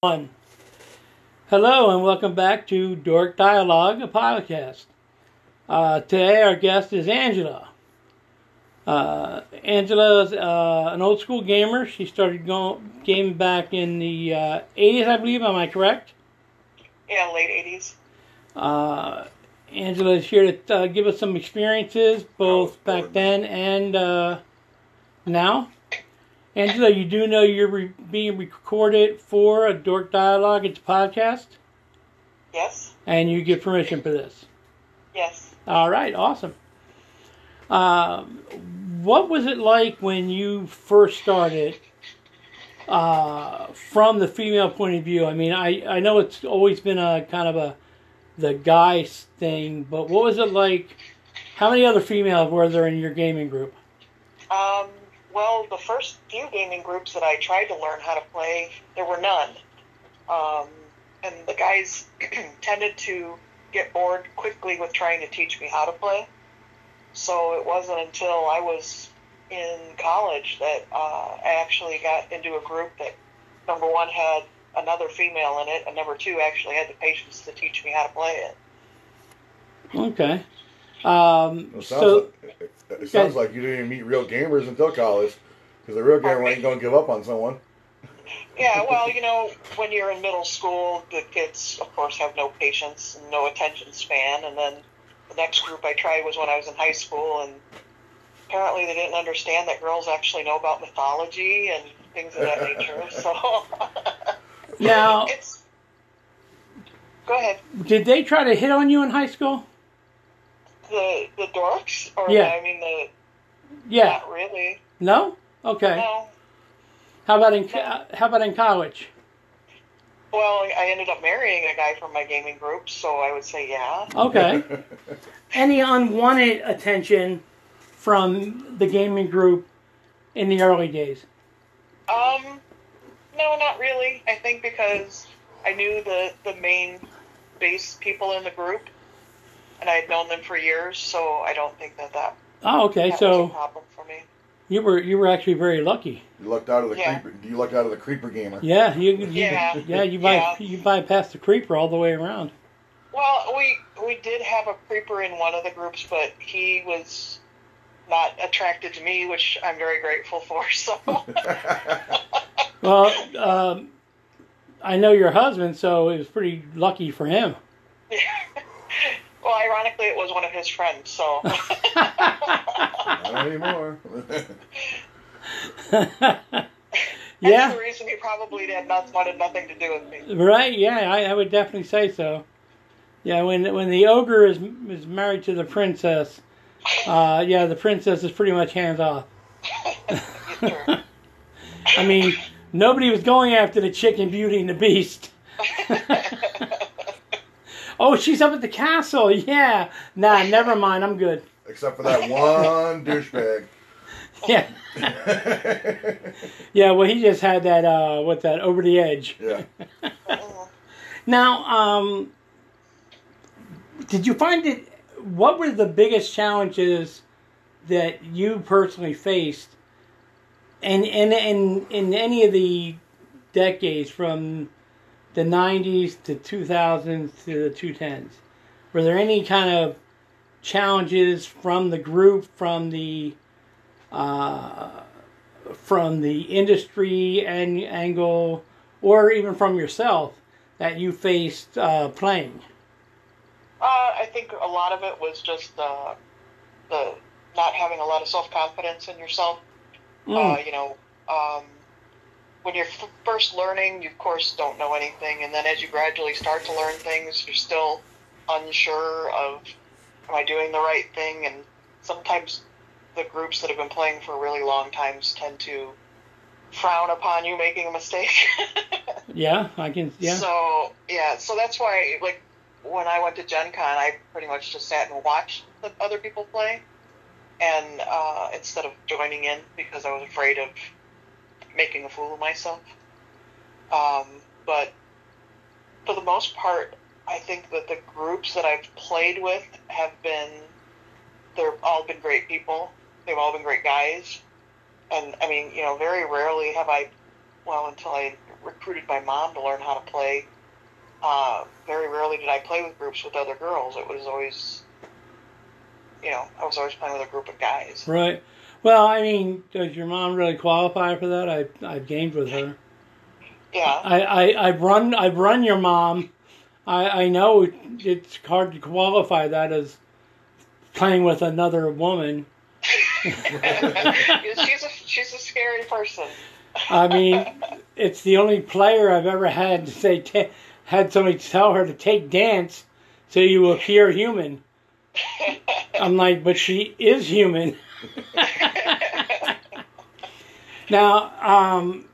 One. Hello and welcome back to Dork Dialogue, a podcast. Uh, today our guest is Angela. Uh, Angela is uh, an old school gamer. She started going gaming back in the uh, 80s, I believe. Am I correct? Yeah, late 80s. Uh, Angela is here to uh, give us some experiences, both back then and uh, now. Angela, you do know you're re- being recorded for a Dork Dialogue. It's a podcast, Yes? and you give permission for this. Yes. All right, awesome. Um, what was it like when you first started uh, from the female point of view? I mean, I, I know it's always been a kind of a the guys thing, but what was it like? How many other females were there in your gaming group? Um, well, the first few gaming groups that I tried to learn how to play, there were none. Um, and the guys tended to get bored quickly with trying to teach me how to play. So it wasn't until I was in college that uh, I actually got into a group that, number one, had another female in it, and number two, actually had the patience to teach me how to play it. Okay. Um, It sounds, so, like, it, it sounds like you didn't even meet real gamers until college, because the real gamer ain't gonna give up on someone. Yeah, well, you know, when you're in middle school, the kids, of course, have no patience and no attention span. And then the next group I tried was when I was in high school, and apparently they didn't understand that girls actually know about mythology and things of that nature. So now, it's. Go ahead. did they try to hit on you in high school? The the dorks, or Yeah. I mean the Yeah. not really. No. Okay. No. How about in co- how about in college? Well, I ended up marrying a guy from my gaming group, so I would say yeah. Okay. Any unwanted attention from the gaming group in the early days? Um, no, not really. I think because I knew the the main base people in the group, and I had known them for years, so I don't think that that, Oh, okay. that was a So problem for me. you were you were actually very lucky. You lucked out of the Yeah. creeper. You lucked out of the creeper gamer. Yeah, you, you Yeah. yeah you by Yeah. you bypassed the creeper all the way around. Well, we we did have a creeper in one of the groups, but he was not attracted to me, which I'm very grateful for. So Well, um, I know your husband, so it was pretty lucky for him. well, ironically, it was one of his friends. So Not anymore. that's yeah. the reason he probably had not wanted nothing to do with me. Right? Yeah, I, I would definitely say so. Yeah, when when the ogre is is married to the princess, uh, yeah, the princess is pretty much hands off. I mean, nobody was going after the chicken Beauty and the Beast. Oh, she's up at the castle. Yeah. Nah, never mind. I'm good. Except for that one douchebag. Yeah. Yeah. Well, he just had that. Uh, what's that? Over the edge. yeah. Now, um, did you find it? What were the biggest challenges that you personally faced, and and in in any of the decades from the '90s to 2000s to the 2010s? Were there any kind of challenges from the group, from the uh, from the industry and angle, or even from yourself that you faced uh, playing? Uh, I think a lot of it was just uh, the not having a lot of self confidence in yourself. Uh, Mm. you know, um, when you're f- first learning, you of course don't know anything, and then as you gradually start to learn things, you're still unsure of am I doing the right thing, and sometimes the groups that have been playing for really long times tend to frown upon you making a mistake. Yeah, I can. Yeah. So yeah, so that's why like when I went to Gen Con, I pretty much just sat and watched the other people play, and uh, instead of joining in because I was afraid of making a fool of myself. Um, but for the most part, I think that the groups that I've played with have been they're all been great people. They've all been great guys, and I mean, you know, very rarely have I, well, until I recruited by mom to learn how to play. Uh, very rarely did I play with groups with other girls. It was always, you know, I was always playing with a group of guys. Right. Well, I mean, does your mom really qualify for that? I I've gamed with her. Yeah. I, I I've run I've run your mom. I I know it's hard to qualify that as playing with another woman. she's a she's a scary person. I mean, it's the only player I've ever had to say ta had somebody tell her to take dance so you appear human. I'm like, but she is human. now, um,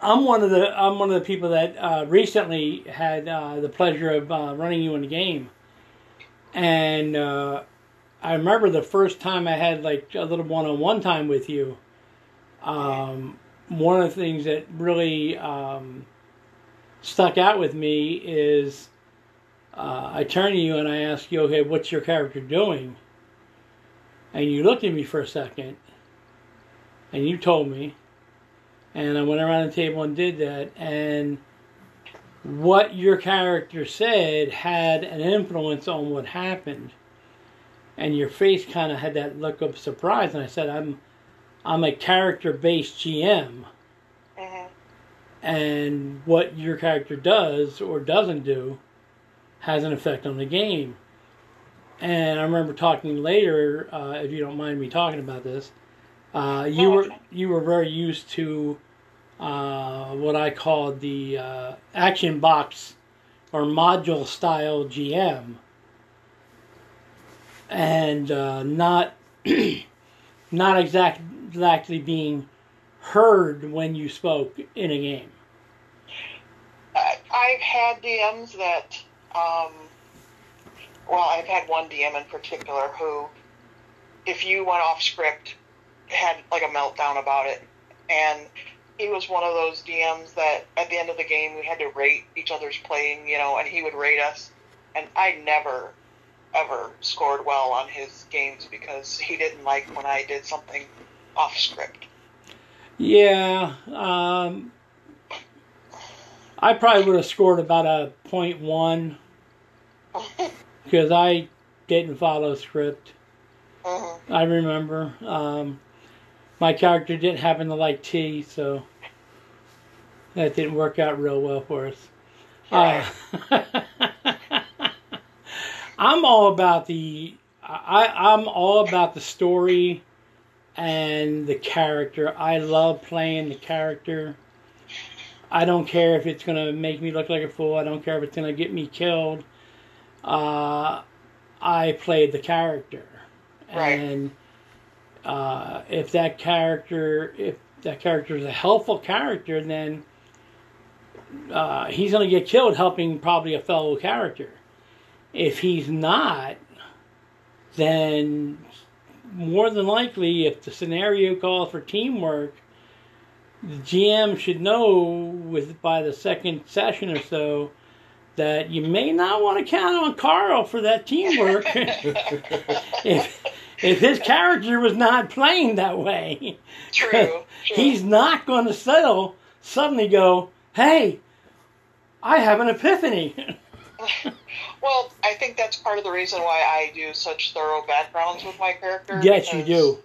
I'm one of the I'm one of the people that uh, recently had uh, the pleasure of uh, running you in the game, and uh, I remember the first time I had like a little one-on-one time with you. Um, one of the things that really um, stuck out with me is uh, I turned to you and I asked you, okay, what's your character doing? And you looked at me for a second, and you told me, and I went around the table and did that, and what your character said had an influence on what happened. And your face kind of had that look of surprise, and I said, I'm I'm a character based GM. hmm And what your character does or doesn't do has an effect on the game. And I remember talking later, uh, if you don't mind me talking about this, uh, you No, were you were very used to uh, what I called the uh, action box or module style GM, and uh, not not exact, exactly being heard when you spoke in a game. I've had DMs that, um, well, I've had one DM in particular who, if you went off script, had like a meltdown about it. And he was one of those DMs that at the end of the game we had to rate each other's playing, you know, and he would rate us. And I never, ever scored well on his games because he didn't like when I did something off script. Yeah, um, I probably would have scored about a point one because I didn't follow script. Mhm. I remember um, my character didn't happen to like tea, so that didn't work out real well for us. Uh, I'm all about the I, I'm all about the story and the character. I love playing the character. I don't care if it's gonna make me look like a fool. I don't care if it's gonna get me killed. Uh, I played the character, Right. and uh, if that character, if that character is a helpful character, then uh, he's gonna get killed helping probably a fellow character. If he's not, then more than likely, if the scenario calls for teamwork, the GM should know with by the second session or so that you may not want to count on Carl for that teamwork if if his character was not playing that way. True. true. He's not going to settle suddenly go, "Hey, I have an epiphany." Well, I think that's part of the reason why I do such thorough backgrounds with my character. yes, you do.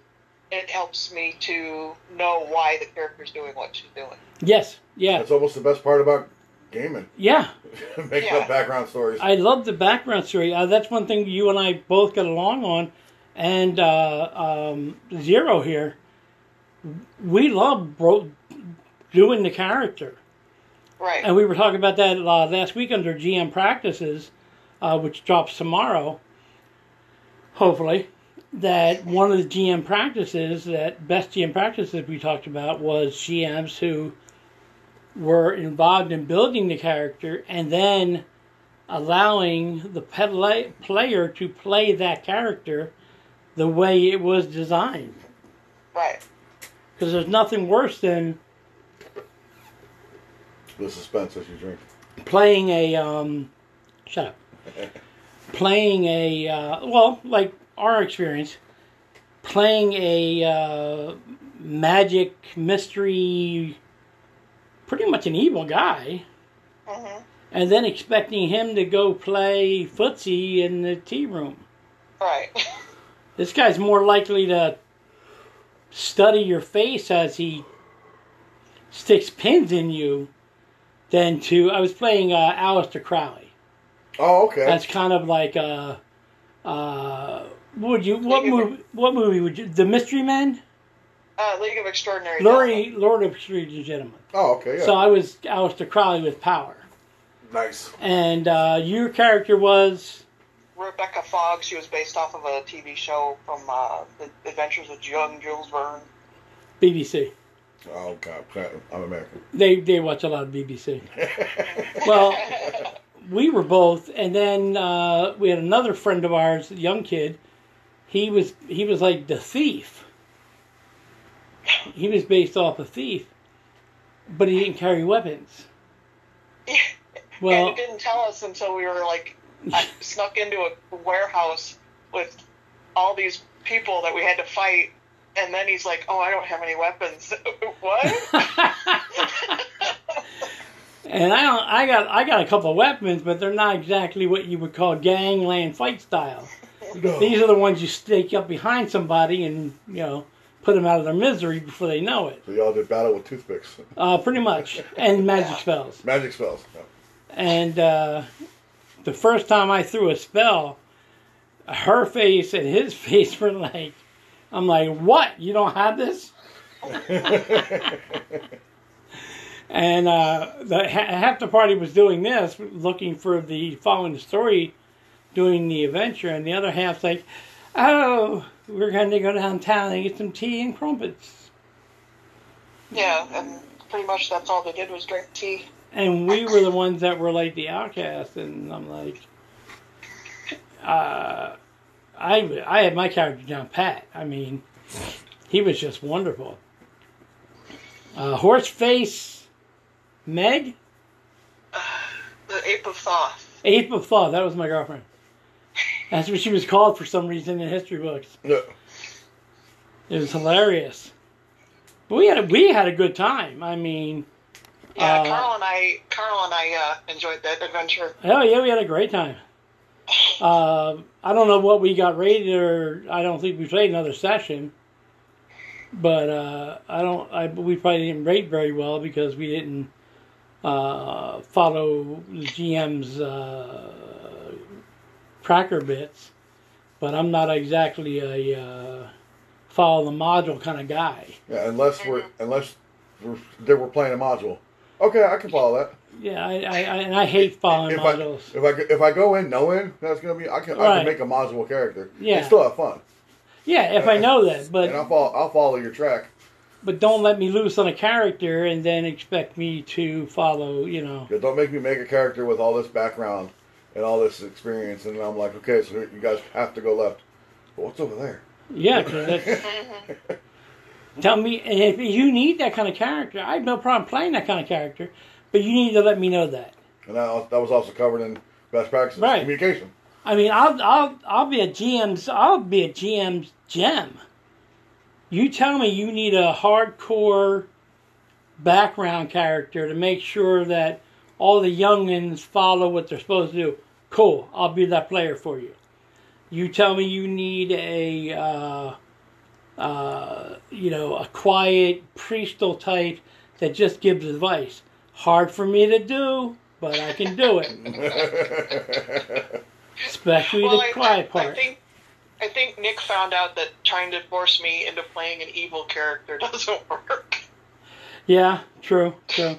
It helps me to know why the character's doing what she's doing. Yes, yeah, That's almost the best part about gaming. yeah. Making Yeah. up background stories. I love the background story. Uh, that's one thing you and I both get along on. And uh, um, Zero here, we love bro- doing the character. Right. And we were talking about that uh, last week under GM practices, uh, which drops tomorrow, hopefully. That one of the GM practices, that best GM practices we talked about, was GMs who were involved in building the character and then allowing the pla- player to play that character the way it was designed. right. Because there's nothing worse than the suspense as you drink. playing a um, shut up playing a uh, well like our experience playing a uh, magic mystery pretty much an evil guy, hmm and then expecting him to go play footsie in the tea room. Right. This guy's more likely to study your face as he sticks pins in you than to. I was playing uh, Aleister Crowley. Oh, okay. That's kind of like a. Uh, would you what movie? What movie would you? The Mystery Men, Uh, League of Extraordinary Lori, Lord of Strange Gentlemen. oh, okay. Yeah. So I was Aleister Crowley with power, nice. and uh, your character was Rebecca Fogg. She was based off of a TV show from uh, The Adventures of Young Jules Verne. BBC. Oh God, I'm American. They they watch a lot of BBC. Well, we were both, and then uh, we had another friend of ours, a young kid. He was he was like the thief. He was based off a thief, but he didn't carry weapons. Well, and it didn't tell us until we were like I snuck into a warehouse with all these people that we had to fight. And then he's like, "Oh, I don't have any weapons." what? and I don't, I got I got a couple of weapons, but they're not exactly what you would call gangland fight style. No. These are the ones you stake up behind somebody and you know put them out of their misery before they know it. So y'all did battle with toothpicks, Uh, pretty much, and magic Yeah. spells. magic spells. Yeah. And uh, the first time I threw a spell, her face and his face were like, I'm like, what? You don't have this? And uh, the ha- half the party was doing this, looking for the following the story, doing the adventure, and the other half's like, "Oh, we're going to go downtown and get some tea and crumpets." yeah, and pretty much that's all they did was drink tea. And we were the ones that were like the outcasts, and I'm like, uh, I I had my character down pat. I mean, he was just wonderful. Uh, Horseface, Meg, The ape of Thoth. Ape of Thought. That was my girlfriend. That's what she was called for some reason in history books. Yeah. It was hilarious. But we had a, we had a good time. I mean, Yeah, Uh, Carl and I, Carl and I uh, enjoyed that adventure. oh yeah, we had a great time. Uh, I don't know what we got rated, or I don't think we played another session. But uh, I don't. I we probably didn't rate very well because we didn't uh, follow the GM's uh, tracker bits. But I'm not exactly a uh, follow the module kind of guy. Yeah, unless we're unless we're they were playing a module. Okay, I can follow that. Yeah, I, I, I and I hate following If I if I if I go in knowing that's gonna be, I can I Right. can make a module character. Yeah. and still have fun. yeah, if I know that, but and I'll follow I'll follow your track. but don't let me loose on a character and then expect me to follow. You know, Yeah, don't make me make a character with all this background and all this experience, and I'm like, okay, so you guys have to go left. But what's over there? yeah. 'cause that's, tell me and if you need that kind of character. I have no problem playing that kind of character, but you need to let me know that. And that, that was also covered in best practices Right. communication. I mean, I'll I'll I'll be a GM's I'll be a GM's gem. You tell me you need a hardcore background character to make sure that all the youngins follow what they're supposed to do. Cool, I'll be that player for you. You tell me you need a uh, uh, you know a quiet priestal type that just gives advice. Hard for me to do, but I can do it. Especially Well, the I, quiet I, part. I think I think Nick found out that trying to force me into playing an evil character doesn't work. yeah, true, true.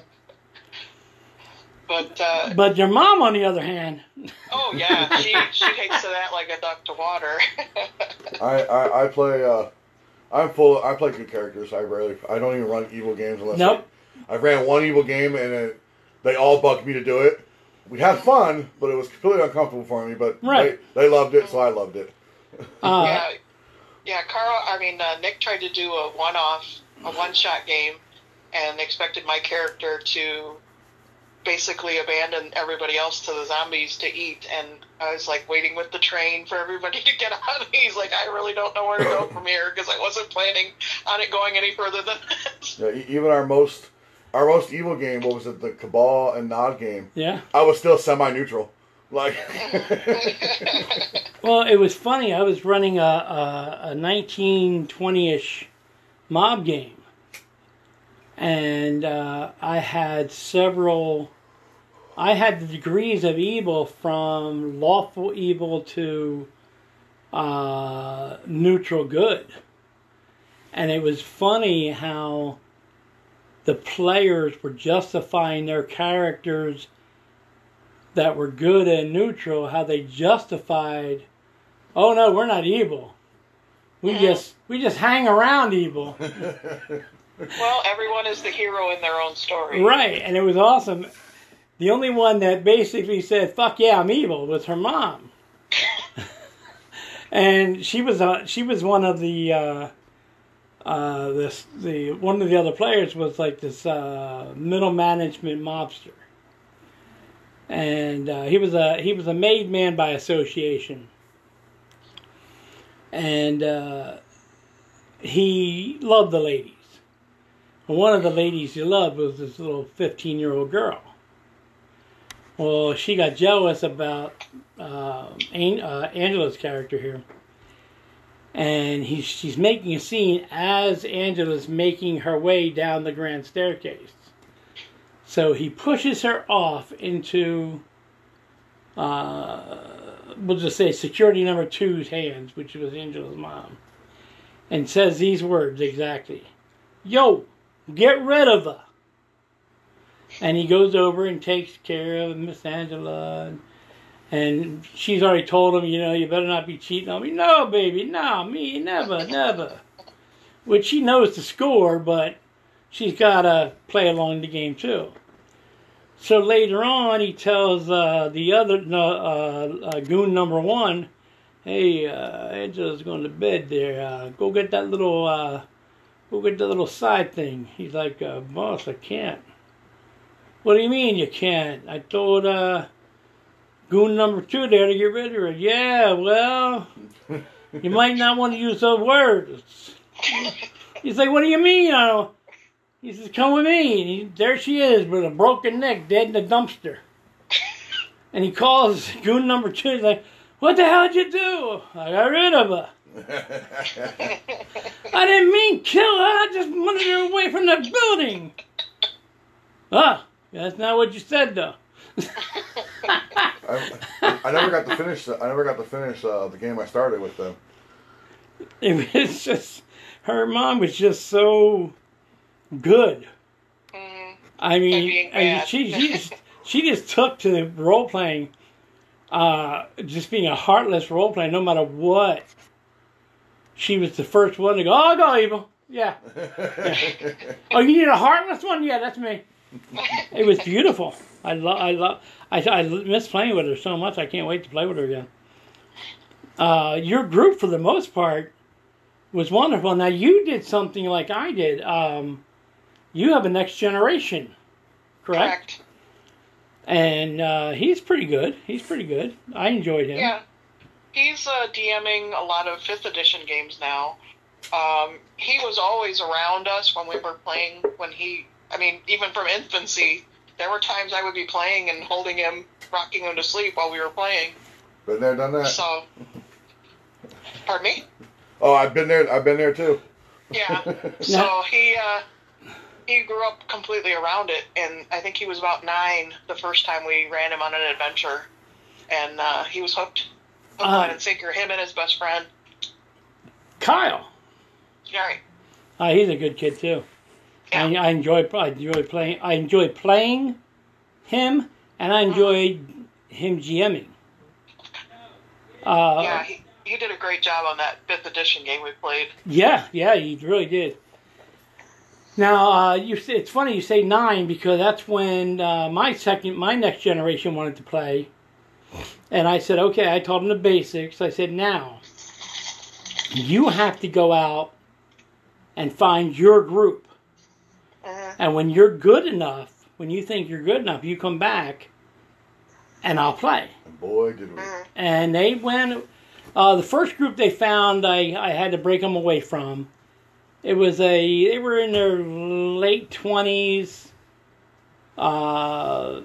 But uh, But your mom, on the other hand, oh yeah, she she takes to that like a duck to water. I, I I play. Uh, I'm full. I play good characters. I rarely. I don't even run evil games unless. Nope. I, I ran one evil game and it, they all bugged me to do it. We had fun, but it was completely uncomfortable for me. But Right. they, they loved it, so I loved it. uh, yeah, yeah. Carl, I mean uh, Nick tried to do a one-off, a one-shot game, and expected my character to basically abandon everybody else to the zombies to eat. And I was like waiting with the train for everybody to get out. He's like, I really don't know where to go from here because I wasn't planning on it going any further than this. Yeah, e- even our most our most evil game. What was it? The Cabal and Nod game. Yeah. I was still semi-neutral. Like, Well, it was funny. I was running a, a, a 1920-ish mob game, and uh, I had several. I had the degrees of evil from lawful evil to uh, neutral good, and it was funny how the players were justifying their characters that were good and neutral, how they justified, oh no, we're not evil. We just we just hang around evil. Well, everyone is the hero in their own story. right, and it was awesome. The only one that basically said, fuck yeah, I'm evil was her mom. and she was uh, she was one of the uh, uh, this the one of the other players was like this uh, middle management mobster, and uh, he was a he was a made man by association, and uh, he loved the ladies. One of the ladies he loved was this little fifteen year old girl. Well, she got jealous about uh, An- uh, Angela's character here and he's she's making a scene as Angela's making her way down the grand staircase. So he pushes her off into, uh, we'll just say security number two's hands, which was Angela's mom, and says these words exactly: "Yo, get rid of her." And he goes over and takes care of Miss Angela. And, and she's already told him, you know, you better not be cheating on me. No, baby, no, me, never, never. Which she knows the score, but she's got to play along the game too. So later on, he tells uh, the other uh, uh, goon number one, "Hey, uh, Angela's going to bed there. Uh, go get that little, go get that little side thing." He's like, uh, "Boss, I can't." What do you mean you can't? I told uh, goon number two there to get rid of her. Yeah, well, you might not want to use those words. He's like, what do you mean? I don't. He says, come with me. And he, there she is with a broken neck, dead in the dumpster. And he calls goon number two. He's like, what the hell did you do? I got rid of her. I didn't mean kill her. I just wanted her away from the building. Ah, that's not what you said, though. I, I never got to finish. I never got to finish uh, the game I started with them. It was just her mom was just so good. Mm, I mean, I mean, she she just she just took to the role playing, uh, just being a heartless role player, no matter what. She was the first one to go. Oh, I'll go evil. Yeah. Oh, you need a heartless one? Yeah, that's me. It was beautiful. I love. I love. I I miss playing with her so much. I can't wait to play with her again. Uh, your group, for the most part, was wonderful. Now you did something like I did. Um, you have a next generation, correct? correct. And uh, he's pretty good. He's pretty good. I enjoyed him. Yeah. He's uh, DMing a lot of 5th edition games now. Um, he was always around us when we were playing, when he, I mean, even from infancy, there were times I would be playing and holding him, rocking him to sleep while we were playing. Been there, done that. So, pardon me? Oh, I've been there. I've been there too. Yeah. So he, uh, he grew up completely around it, and I think he was about nine the first time we ran him on an adventure, and uh, he was hooked. Hook, Uh, and sinker. Him and his best friend. Kyle. Right. Uh, he's a good kid too. I, Yeah. I enjoy. I enjoy playing. I enjoy playing him, and I enjoy him GMing. Uh, yeah, he, he did a great job on that fifth edition game we played. Yeah, yeah, he really did. Now, uh, you it's funny you say nine because that's when uh, my second, my next generation wanted to play, and I said, okay. I taught them the basics. I said, now you have to go out and find your group, Mhm. and when you're good enough, when you think you're good enough, you come back, and I'll play And boy, did we. Mhm. and they went. Uh, the first group they found, I, I had to break them away from. It was a they were in their late twenties, uh,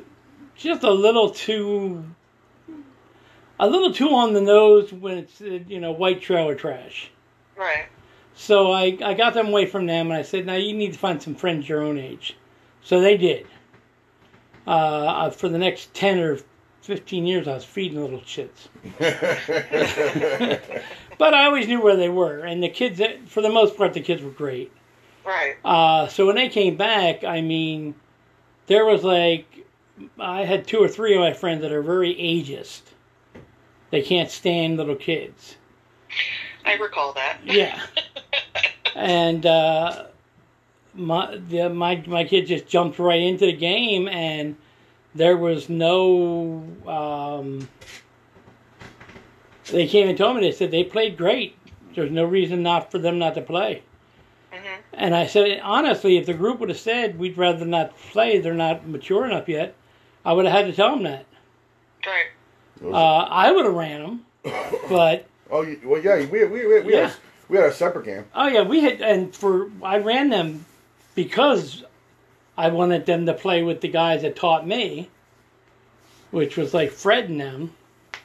just a little too, a little too on the nose when it's uh, you know white trailer trash. Right. So I, I got them away from them, and I said, now you need to find some friends your own age. So they did. Uh, for the next 10 or 15 years, I was feeding little shits. but I always knew where they were, and the kids, for the most part, the kids were great. Right. Uh, so when they came back, I mean, there was like, I had two or three of my friends that are very ageist. They can't stand little kids. I recall that. Yeah. and uh, my the, my my kid just jumped right into the game, and there was no. Um, they came and told me they said they played great. There's no reason not for them not to play. hmm And I said honestly, if the group would have said we'd rather not play, they're not mature enough yet, I would have had to tell them that. Right. Uh, I would have ran them, but oh, well, yeah, we we we, we, Yeah. had, a, we had a separate game. Oh yeah, we had, and for I ran them because I wanted them to play with the guys that taught me, which was like Fred and them.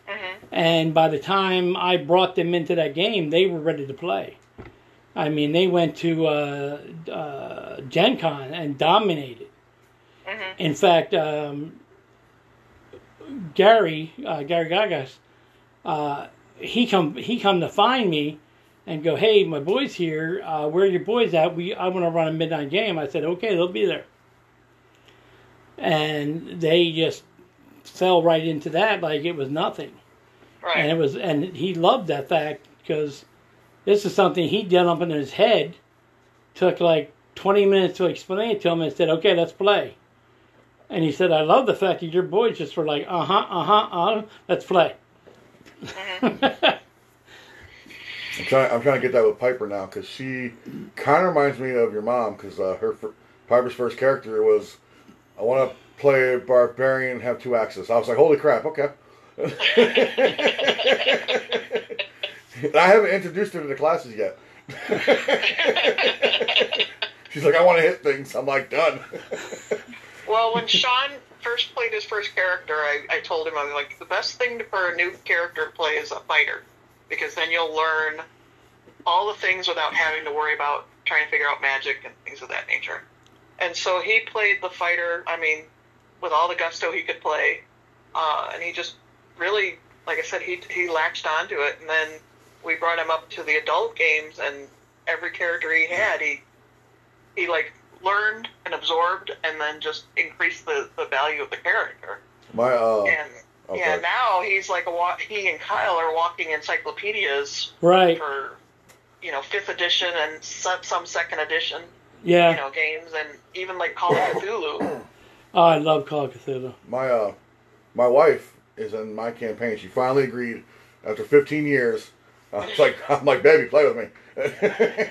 hmm And by the time I brought them into that game, they were ready to play. I mean, they went to uh, uh, Gen Con and dominated. hmm In fact, um, Gary uh, Gary Gygax, uh, he come he come to find me and go, hey, my boys here. Uh, where are your boys at? We I want to run a midnight game. I said, okay, they'll be there. And they just fell right into that like it was nothing, Right. and it was and he loved that fact because this is something he did up in his head. Took like twenty minutes to explain it to him and said, okay, let's play. And he said, I love the fact that your boys just were like, uh huh, uh huh, uh, let's play. I'm trying. I'm trying to get that with Piper now because she kind of reminds me of your mom because uh, her Piper's first character was, I want to play barbarian and have two axes. I was like, holy crap, okay. I haven't introduced her to the classes yet. She's like, I want to hit things. I'm like, done. Well, when Sean first played his first character, I, I told him, I'm like, the best thing for a new character to play is a fighter. Because then you'll learn all the things without having to worry about trying to figure out magic and things of that nature. And so he played the fighter, I mean, with all the gusto he could play. Uh, and he just really, like I said, he, he latched onto it. And then we brought him up to the adult games, and every character he had, he, he like learned and absorbed and then just increased the, the value of the character. My uh, and oh, yeah, now he's like a wa- he and Kyle are walking encyclopedias right. for you know fifth edition and some, some second edition Yeah. you know games and even like Call of Cthulhu. Oh, I love Call of Cthulhu. my uh, my wife is in my campaign. She finally agreed after 15 years. I was like, I'm like, baby, play with me.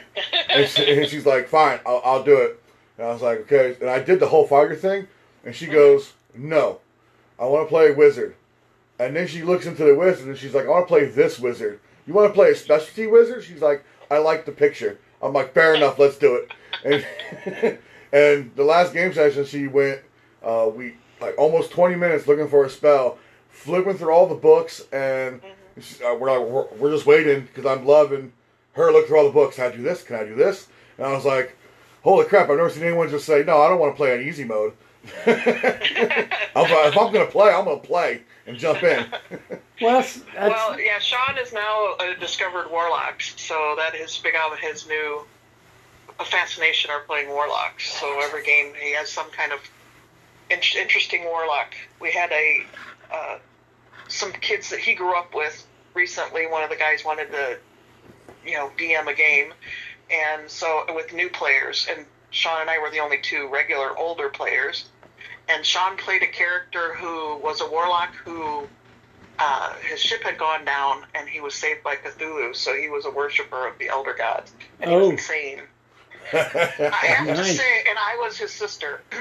and, she, and she's like, fine, I'll, I'll do it. And I was like, okay. And I did the whole fighter thing, and she goes, no, I want to play wizard. And then she looks into the wizard, and she's like, I want to play this wizard. You want to play a specialty wizard? She's like, I like the picture. I'm like, fair enough, let's do it. And and the last game session, she went, uh, we like almost 20 minutes looking for a spell, flipping through all the books, and she- uh, we're like, we're, we're just waiting because I'm loving her Look through all the books. Can I do this? Can I do this? And I was like, holy crap! I've never seen anyone just say, no, I don't want to play on easy mode. If I'm gonna play, I'm gonna play and jump in. Well, that's, that's well, yeah, Sean is now a discovered warlocks, so that has become his new fascination are playing warlocks. So every game he has some kind of in- interesting warlock. We had a uh, some kids that he grew up with recently. One of the guys wanted to, you know, DM a game, and so with new players, and Sean and I were the only two regular older players. And Sean played a character who was a warlock who uh, his ship had gone down and he was saved by Cthulhu, so he was a worshiper of the elder gods, and he Oh. was insane. I have to say, and I was his sister.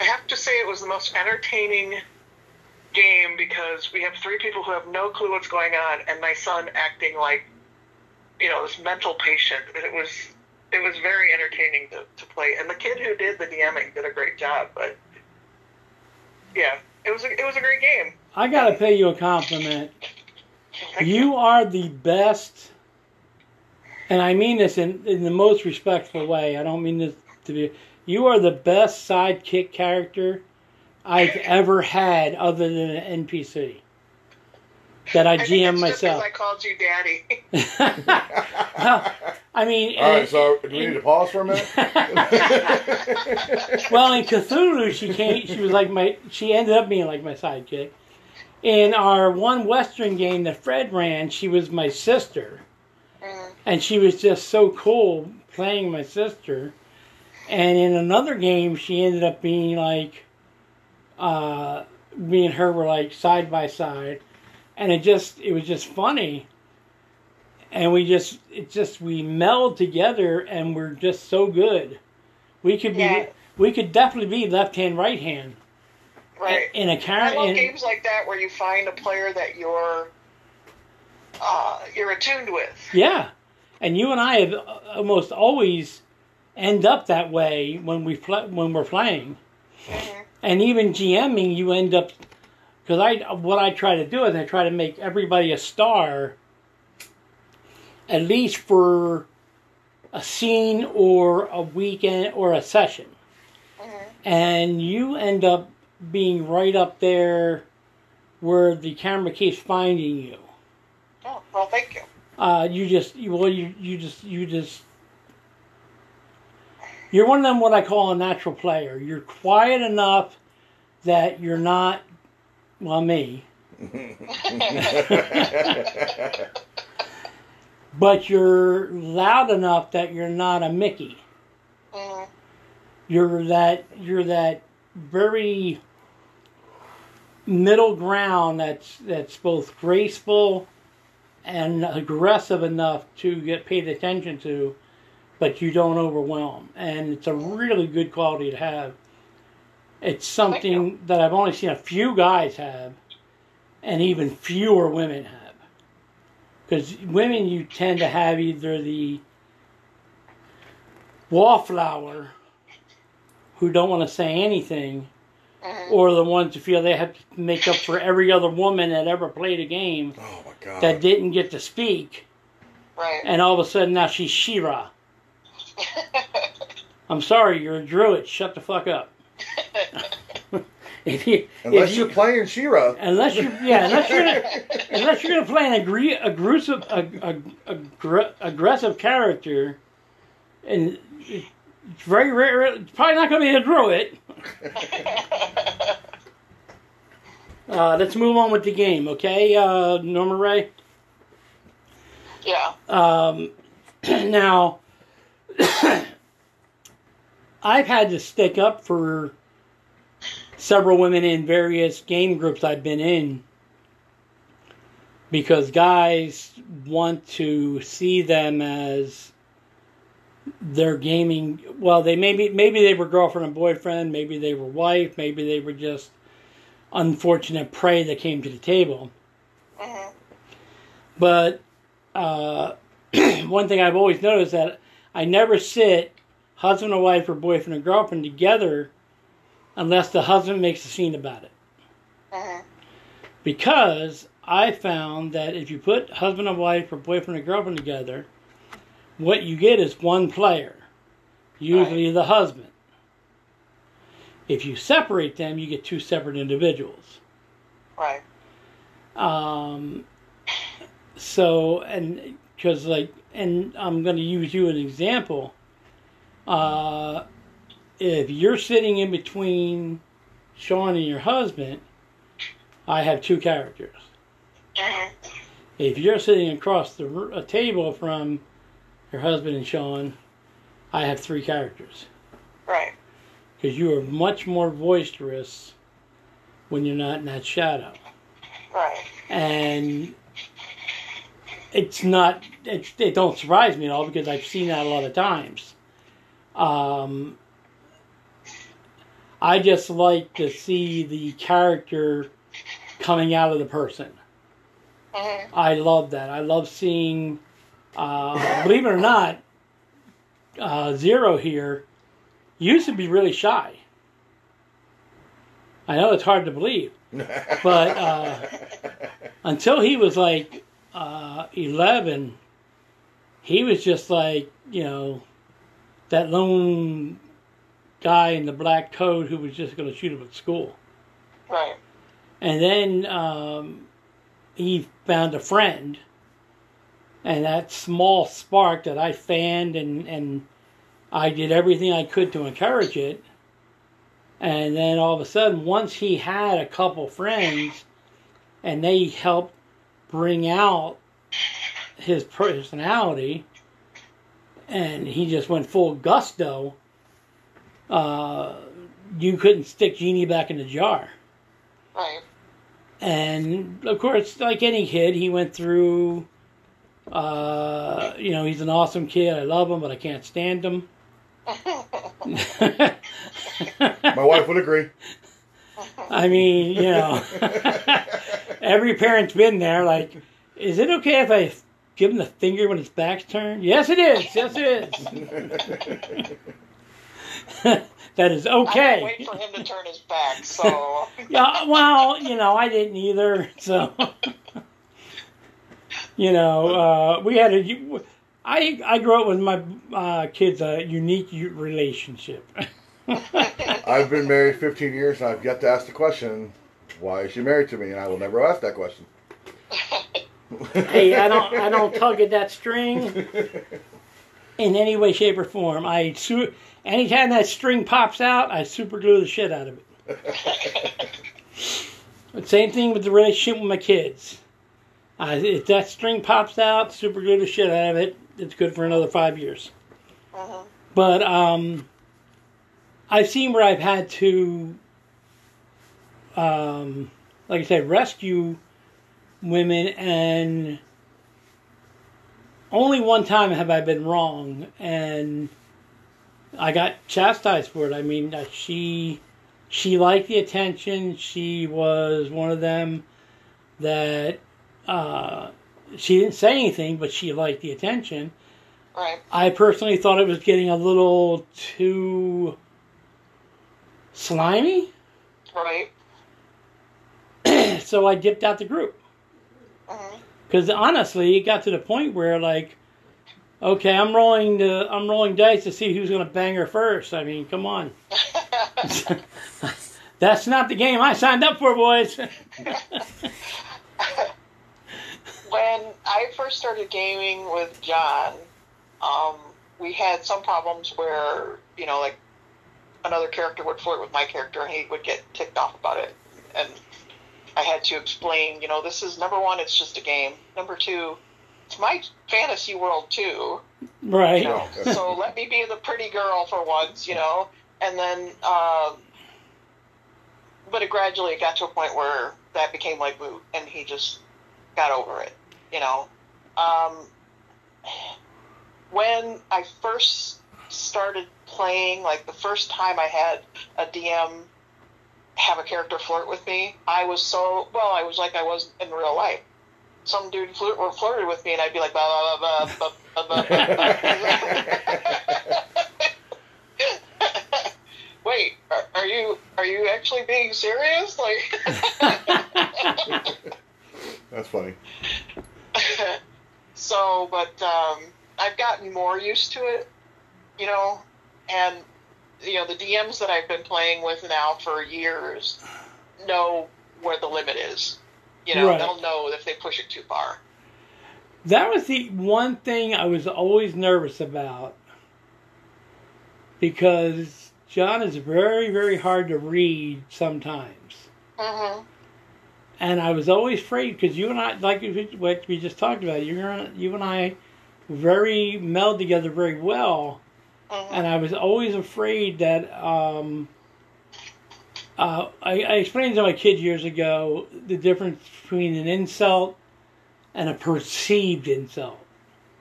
I have to say, it was the most entertaining game because we have three people who have no clue what's going on, and my son acting like, you know, this mental patient. It was, it was very entertaining to, to play, and the kid who did the DMing did a great job. But yeah, it was a, it was a great game. I gotta pay you a compliment. You are the best, and I mean this in, in the most respectful way. I don't mean this to be. You are the best sidekick character I've ever had, other than an NPC. That I, I think GM it's myself. Just 'cause I called you daddy. I mean, All right, and- so do we need to pause for a minute? well, in Cthulhu, she came. She was like my. She ended up being like my sidekick. In our one Western game that Fred ran, she was my sister, Mhm. and she was just so cool playing my sister. And in another game, she ended up being like, uh, me and her were like side by side, and it just it was just funny. And we just it just we meld together, and we're just so good. We could be Yeah. we could definitely be left hand right hand Right. in a I character. love games like that where you find a player that you're uh, you're attuned with. Yeah, and you and I have almost always end up that way when we pl- when we're playing, Mhm. and even GMing, you end up because I what I try to do is I try to make everybody a star, at least for a scene or a weekend or a session, Mhm. and you end up being right up there where the camera keeps finding you. Oh, well, thank you. uh, you just you, well you you just you just you're one of them what I call a natural player. You're quiet enough that you're not well me, but you're loud enough that you're not a Mickey. Mhm. You're that you're that very middle ground that's that's both graceful and aggressive enough to get paid attention to, but you don't overwhelm. And it's a really good quality to have. It's something that I've only seen a few guys have, and even fewer women have. Because women, you tend to have either the wallflower who don't want to say anything, Mhm. or the ones who feel they have to make up for every other woman that ever played a game oh my god. that didn't get to speak, Right. and all of a sudden now she's She-Ra. I'm sorry, you're a druid. Shut the fuck up. if you, Unless if you're playing She-Ra. unless you, yeah, unless you're gonna, unless you're gonna play an agree, aggressive, ag, ag, aggr- aggressive character, and it's very rare. It's probably not gonna be a druid. Uh, let's move on with the game, okay, uh, Norma Rae? yeah. Um, now, I've had to stick up for several women in various game groups I've been in because guys want to see them as their gaming. Well, they maybe maybe they were girlfriend and boyfriend, maybe they were wife, maybe they were just unfortunate prey that came to the table. Mhm. But uh, one thing I've always noticed that I never sit husband and wife or boyfriend and girlfriend together unless the husband makes a scene about it. Mhm. Because I found that if you put husband and wife or boyfriend and girlfriend together, what you get is one player, usually the husband. If you separate them, you get two separate individuals. Right. Um, so, and because like, and I'm going to use you as an example. Uh, if you're sitting in between Sean and your husband, I have two characters. Mhm. If you're sitting across the a table from your husband and Sean, I have three characters Right. because you are much more boisterous when you're not in that shadow. Right. and it's not it, it don't surprise me at all because I've seen that a lot of times. Um, I just like to see the character coming out of the person. Mhm. I love that. I love seeing, uh, believe it or not, uh, Zero here used to be really shy. I know it's hard to believe, but uh, until he was like uh, 11, he was just like, you know, that lone guy in the black coat who was just going to shoot him at school. Right. And then um, he found a friend, and that small spark that I fanned and, and I did everything I could to encourage it. And then all of a sudden, once he had a couple friends and they helped bring out his personality, and he just went full gusto, uh, you couldn't stick Genie back in the jar. Right. And of course, like any kid, he went through. Uh, you know, he's an awesome kid. I love him, but I can't stand him. My wife would agree. I mean, you know, every parent's been there. Like, is it okay if I give him the finger when his back's turned? Yes, it is. Yes, it is. that is I okay. wait for him to turn his back, so Yeah, well, you know, I didn't either. So, you know, uh, we had a. I I grew up with my uh, kids a unique relationship. I've been married 15 years and I've yet to ask the question, why is she married to me? And I will never ask that question. hey, I don't I don't tug at that string in any way, shape, or form. I su- anytime that string pops out, I super glue the shit out of it. But Same thing with the relationship with my kids. If that string pops out, super glue the shit out of it. It's good for another five years. Mhm. But um, I've seen where I've had to, um, like I said, rescue women, and only one time have I been wrong, and I got chastised for it. I mean, she she liked the attention. She was one of them that uh, she didn't say anything, but she liked the attention. right. I personally thought it was getting a little too slimy, Right. so I dipped out the group. hmm Because honestly, it got to the point where like, okay, I'm rolling the I'm rolling dice to see who's going to bang her first. I mean, come on, that's not the game I signed up for, boys. when I first started gaming with John, um, we had some problems where you know, like another character would flirt with my character, and he would get ticked off about it, and I had to explain, you know, this is number one, it's just a game. Number two, it's my fantasy world too. right. You know, so let me be the pretty girl for once, you know. And then, um, but it gradually got to a point where that became like moot, and he just got over it, you know. Um, when I first started playing, like the first time I had a DM have a character flirt with me, I was so well. I was like I was in real life. Some dude flirt, or flirted with me, and I'd be like, blah, blah, blah, blah, blah, blah. Wait, are, are you are you actually being serious? Like, That's funny. so, but um, I've gotten more used to it, you know, and you know the DMs that I've been playing with now for years know where the limit is. You know, Right. they'll know if they push it too far. That was the one thing I was always nervous about because John is very, very hard to read sometimes. Mm-hmm. And I was always afraid because you and I, like we- what we just talked about, you and you and I, very meld together very well. Mm-hmm. And I was always afraid that um, uh, I, I explained to my kids years ago the difference between an insult and a perceived insult.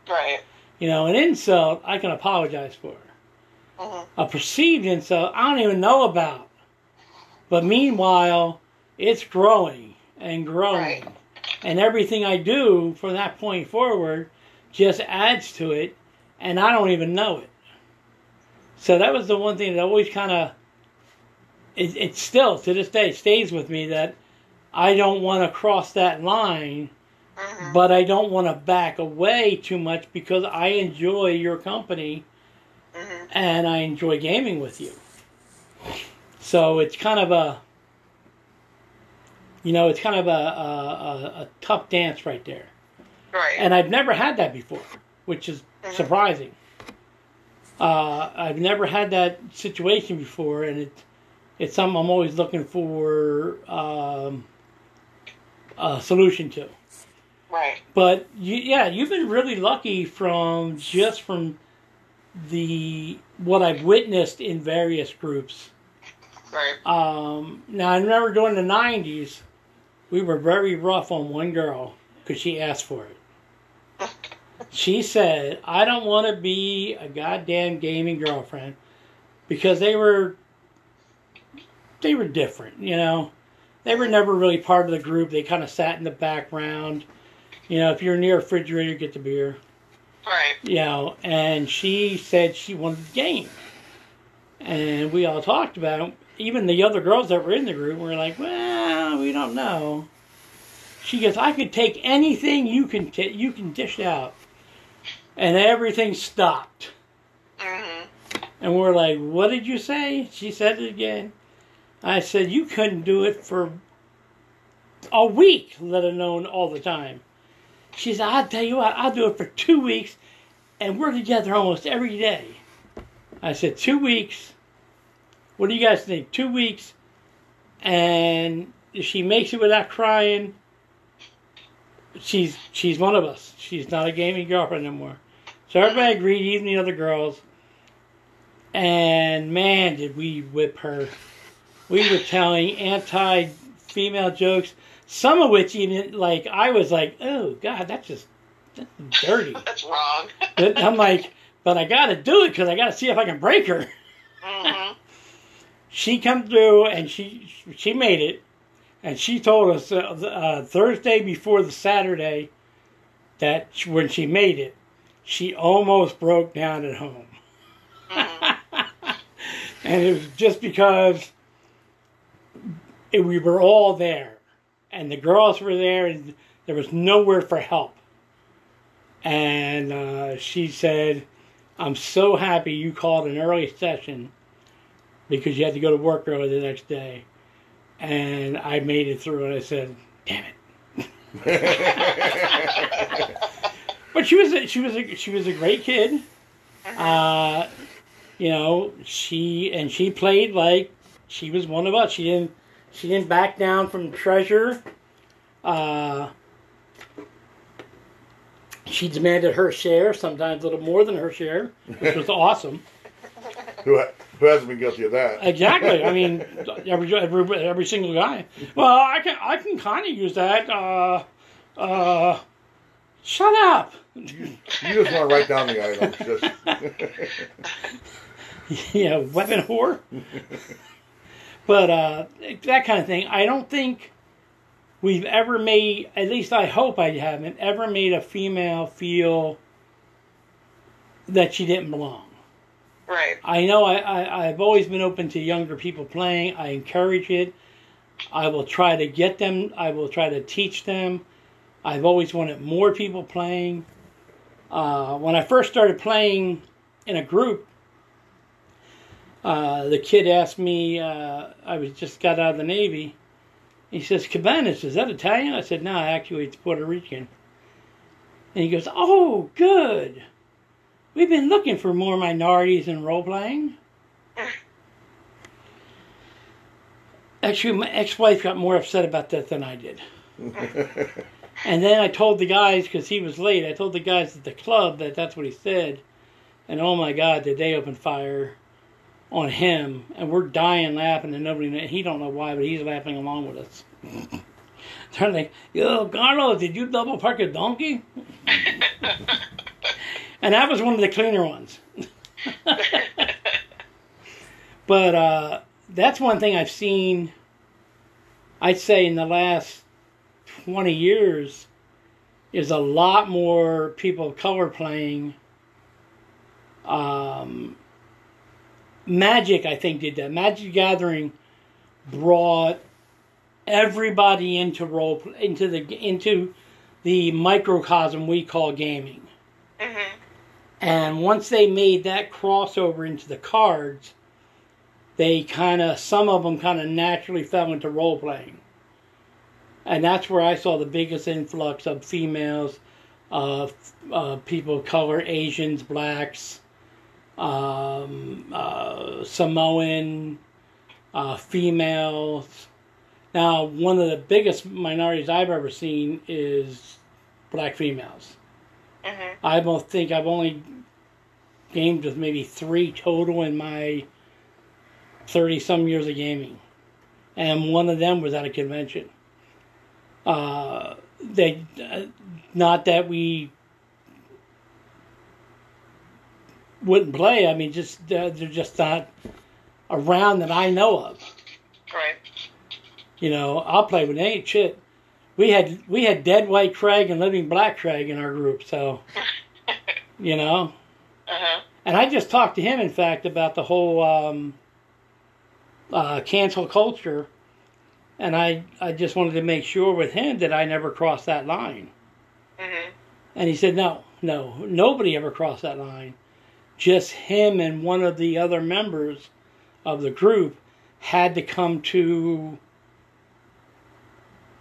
Right. You know, an insult I can apologize for. Mm-hmm. A perceived insult I don't even know about. But meanwhile, it's growing and growing. Right. And everything I do from that point forward just adds to it, and I don't even know it. So that was the one thing that always kind of it, it still to this day stays with me that I don't want to cross that line, Mhm. but I don't want to back away too much because I enjoy your company Mhm. and I enjoy gaming with you. So it's kind of a, you know, it's kind of a, a, a, a tough dance right there. Right. And I've never had that before, which is Mhm. surprising. Uh, I've never had that situation before, and it, it's something I'm always looking for um, a solution to. right. But you, yeah, you've been really lucky from just from the what I've witnessed in various groups. Right. Um, now I remember during the '90s, we were very rough on one girl because she asked for it. She said, "I don't want to be a goddamn gaming girlfriend," because they were they were different, you know. They were never really part of the group. They kind of sat in the background. You know, if you're near a refrigerator, get the beer Right. you know, and she said she wanted the game. And we all talked about it. Even the other girls that were in the group were like, well, we don't know. She goes, I could take anything you can t- you can dish out. And everything stopped. Mhm. And we're like, what did you say? She said it again. I said, you couldn't do it for a week, let alone all the time. She said, I'll tell you what, I'll do it for two weeks, and we're together almost every day. I said, two weeks. What do you guys think? Two weeks, and if she makes it without crying, she's she's one of us. She's not a gaming girlfriend anymore. So everybody agreed, even the other girls. And man, did we whip her. We were telling anti female jokes, some of which even, like, I was like, oh, God, that's just that's dirty. That's wrong. But I'm like, but I got to do it because I got to see if I can break her. Mhm. She come through and she she made it, and she told us uh, uh, Thursday before the Saturday that sh- when she made it, she almost broke down at home. Mhm. and it was just because we were all there, and the girls were there, and there was nowhere for help. And uh, she said, "I'm so happy you called an early session because you had to go to work early the next day." And I made it through, and I said, "Damn it!" But she was a, she was a, she was a great kid. Uh, you know, she and she played like she was one of us. She didn't she didn't back down from treasure. Uh, she demanded her share, sometimes a little more than her share, which was awesome. who, who hasn't been guilty of that? Exactly. I mean, every every every single guy. Well, I can I can kind of use that. Uh, uh, shut up. You just want to write down the items. Just yeah, weapon whore. But uh, that kind of thing. I don't think we've ever made. At least I hope I haven't ever made a female feel that she didn't belong. Right. I know I, I, I've always been open to younger people playing. I encourage it. I will try to get them, I will try to teach them. I've always wanted more people playing. Uh, when I first started playing in a group, uh, the kid asked me, uh, I was just got out of the Navy. He says, Cabanas, is that Italian? I said, no, actually, it's Puerto Rican. And he goes, oh, good. We've been looking for more minorities in role playing. Actually, my ex wife got more upset about that than I did. And then I told the guys, because he was late, I told the guys at the club that that's what he said. And oh my God, did they open fire on him. And we're dying laughing, and nobody, he don't know why, but he's laughing along with us. They're like, yo, Carlos, did you double park a donkey? and that was one of the cleaner ones. but uh, that's one thing I've seen, I'd say, in the last 20 years, is a lot more people of color playing. Um, Magic, I think, did that. Magic Gathering brought everybody into role into the into the microcosm we call gaming. Mhm. And once they made that crossover into the cards, they kind of some of them kind of naturally fell into role playing. And that's where I saw the biggest influx of females, uh, uh, people of color, Asians, blacks, um, uh, Samoan, uh, females. Now, one of the biggest minorities I've ever seen is black females. Mhm. I don't think I've only gamed with maybe three total in my 30 some years of gaming. And one of them was at a convention. Uh, they, uh, not that we wouldn't play, I mean, just uh, they're just not around that I know of. Right. You know, I'll play with ain't shit. We had we had dead white Craig and living black Craig in our group, so you know. Uh huh. And I just talked to him, in fact, about the whole um, uh, cancel culture, and I I just wanted to make sure with him that I never crossed that line. Mhm. And he said, no, no, nobody ever crossed that line. Just him and one of the other members of the group had to come to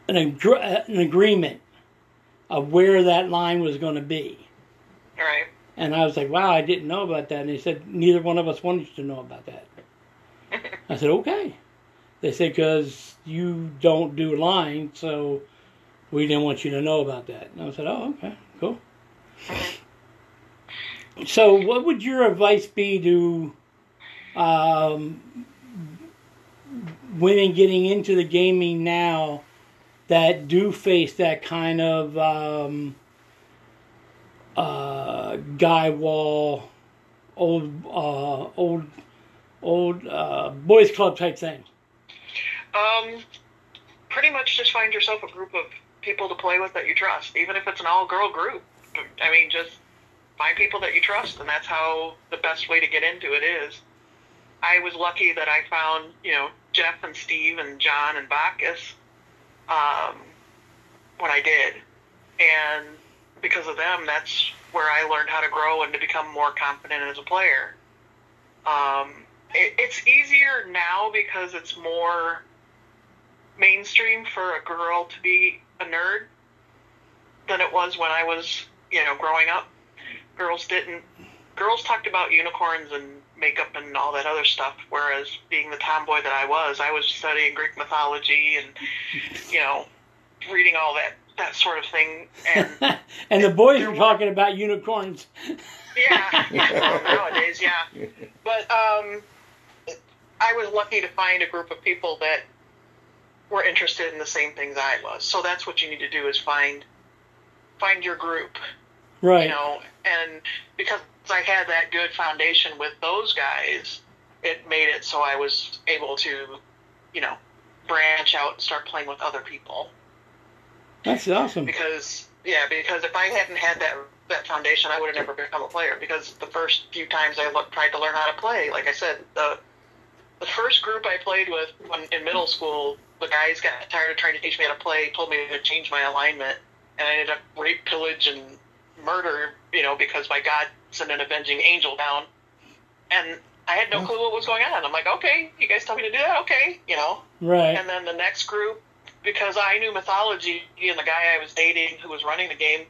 an, agr- an agreement of where that line was going to be. Right. And I was like, wow, I didn't know about that. And they said, neither one of us wanted you to know about that. I said, okay. They said, because you don't do lines, so we didn't want you to know about that. And I said, oh, okay, cool. So, what would your advice be to um, women getting into the gaming now that do face that kind of um, uh, guy wall, old, uh, old, old uh, boys club type thing? Um, pretty much just find yourself a group of people to play with that you trust, even if it's an all-girl group. I mean, just find people that you trust, and that's how the best way to get into it is. I was lucky that I found, you know, Jeff and Steve and John and Bacchus um, when I did, and because of them, that's where I learned how to grow and to become more confident as a player. Um, it, it's easier now because it's more mainstream for a girl to be a nerd than it was when I was, you know, growing up. Girls didn't. Girls talked about unicorns and makeup and all that other stuff, whereas being the tomboy that I was, I was studying Greek mythology and, you know, reading all that that sort of thing. And and the boys were talking about unicorns. yeah, yeah, nowadays, yeah. But um, I was lucky to find a group of people that were interested in the same things I was. So that's what you need to do is find find your group, Right. you know. And because I had that good foundation with those guys, it made it so I was able to, you know, branch out and start playing with other people That's awesome. because yeah, because if I hadn't had that that foundation, I would have never become a player. Because the first few times I looked, tried to learn how to play, like I said, the the first group I played with when, in middle school, the guys got tired of trying to teach me how to play, told me to change my alignment, and I ended up rape, pillage, and murder. You know, because my God sent an avenging angel down, and I had no clue what was going on. I'm like, okay, you guys tell me to do that, okay, you know. Right. And then the next group, because I knew mythology, and the guy I was dating who was running the game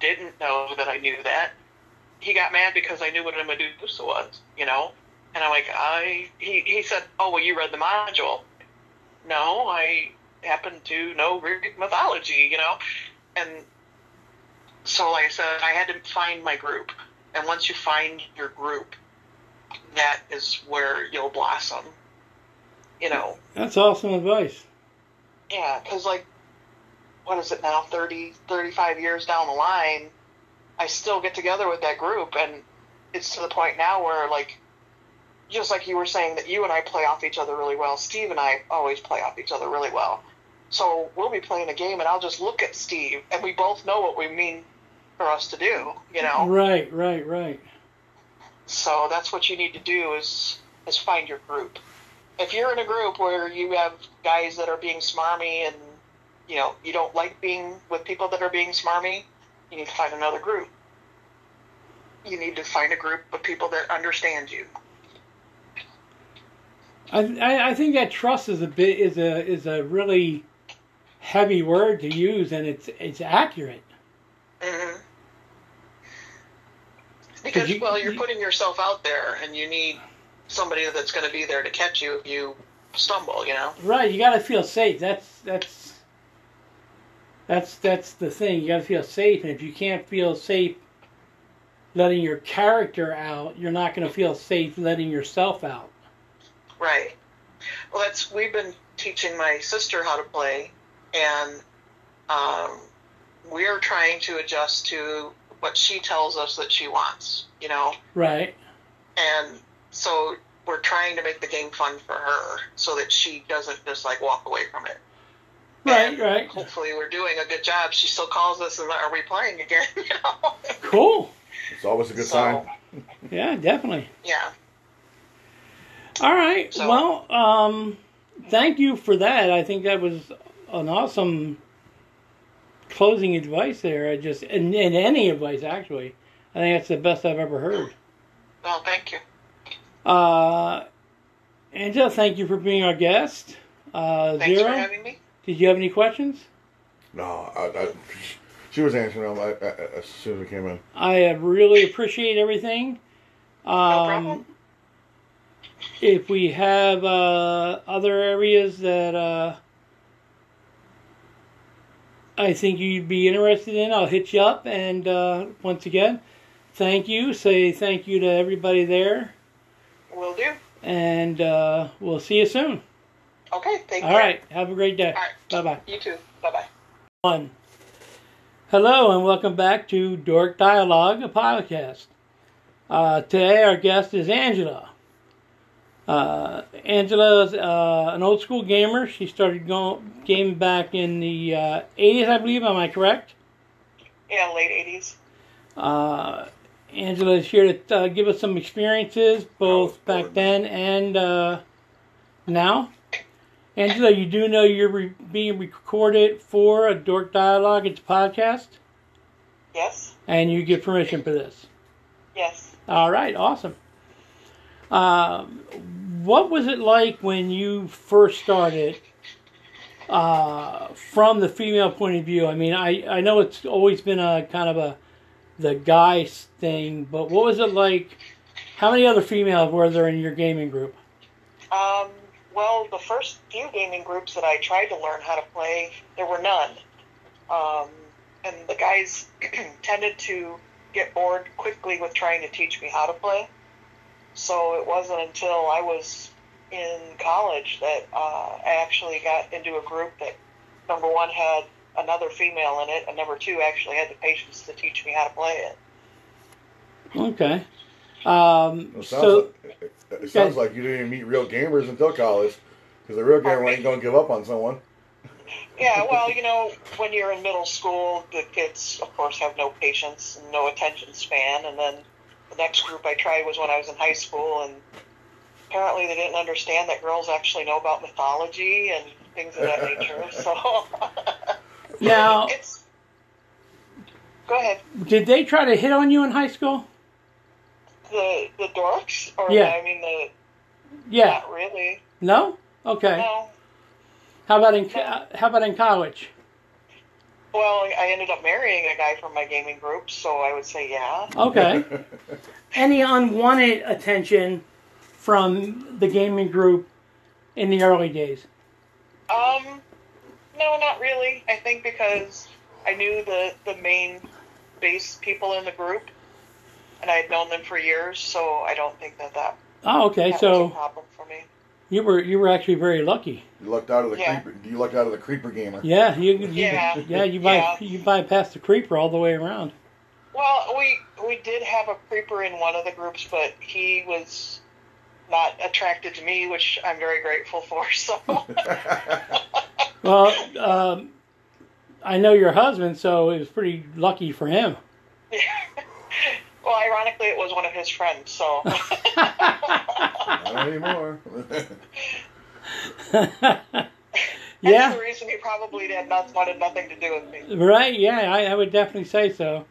didn't know that I knew that. He got mad because I knew what a Medusa was, you know. And I'm like, I. He he said, oh well, you read the module. No, I happen to know Greek mythology, you know. And so, like I said, I had to find my group. And once you find your group, that is where you'll blossom. You know, That's awesome advice. yeah, because like, what is it now? 30, 35 years down the line, I still get together with that group, and it's to the point now where like, just like you were saying that you and I play off each other really well. Steve and I always play off each other really well. So we'll be playing a game, and I'll just look at Steve, and we both know what we mean for us to do. You know. Right, right, right. So that's what you need to do is is find your group. if you're in a group where you have guys that are being smarmy and you know you don't like being with people that are being smarmy, you need to find another group. You need to find a group of people that understand you. I, I think that trust is a bit is a is a really heavy word to use, and it's it's accurate. hmm Because you- well, you're you- putting yourself out there, and you need somebody that's going to be there to catch you if you stumble. You know. Right, you got to feel safe. That's that's that's that's the thing. You got to feel safe, and if you can't feel safe letting your character out, you're not going to feel safe letting yourself out. Right. Well, that's we've been teaching my sister how to play, and um, we're trying to adjust to what she tells us that she wants. You know, Right. and so we're trying to make the game fun for her, so that she doesn't just like walk away from it. Right. And Right. Hopefully, we're doing a good job. She still calls us and are we playing again? You know. Cool. It's always a good So, sign. Yeah, definitely. Yeah. All right. So- Well, um, thank you for that. I think that was an awesome closing advice there. I just and, and any advice actually. I think that's the best I've ever heard. Well, thank you. Uh, Angela, thank you for being our guest. Uh, Thanks Zero, for having me. did you have any questions? No, I, I, she was answering them I, I, as soon as we came in. I uh, really appreciate everything. Um, No problem. If we have uh, other areas that uh, I think you'd be interested in, I'll hit you up. And uh, once again, thank you. Say thank you to everybody there. Will do. And uh, we'll see you soon. Okay. Thank All you. right. Have a great day. All right. Bye bye. You too. Bye bye. One. Hello and welcome back to Dork Dialogue, a podcast. Uh, today our guest is Angela. Uh, Angela is uh, an old school gamer. She started going gaming back in the uh, 80s, I believe. Am I correct? Yeah, late eighties. Uh, Angela is here to uh, give us some experiences, both Oh, back then and uh, now. Angela, you do know you're re- being recorded for a Dork Dialogue. It's a podcast, Yes. and you give permission for this. Yes. All right, awesome. What was it like when you first started uh, from the female point of view? I mean, I, I know it's always been a kind of a the guy thing, but what was it like? How many other females were there in your gaming group? Um, well, the first few gaming groups that I tried to learn how to play, there were none. Um, and the guys tended to get bored quickly with trying to teach me how to play. So it wasn't until I was in college that uh, I actually got into a group that, number one, had another female in it, and number two, actually had the patience to teach me how to play it. Okay. Um, It sounds, so like, it, it sounds like you didn't even meet real gamers until college, because the real gamer ain't gonna give up on someone. Yeah, well, you know, when you're in middle school, the kids, of course, have no patience and no attention span. And then the next group I tried was when I was in high school, and apparently they didn't understand that girls actually know about mythology and things of that nature. So now, it's. Go ahead. did they try to hit on you in high school? The the dorks, or Yeah. I mean the Yeah. not really. No. Okay. No. How about in co- uh, how about in college? Well, I ended up marrying a guy from my gaming group, so I would say yeah. Okay. Any unwanted attention from the gaming group in the early days? Um, no, not really. I think because I knew the the main base people in the group, and I had known them for years, so I don't think that that, Oh, okay. that was a So problem for me. You were you were actually very lucky. You lucked out of the Yeah. creeper. You lucked out of the creeper gamer. Yeah, you, you Yeah. yeah you by you bypassed the creeper all the way around. Well, we we did have a creeper in one of the groups, but he was not attracted to me, which I'm very grateful for. So, Well, um, I know your husband, so it was pretty lucky for him. well, ironically, it was one of his friends. So, Not anymore. yeah. the reason he probably had not wanted nothing to do with me. Right? Yeah, I, I would definitely say so.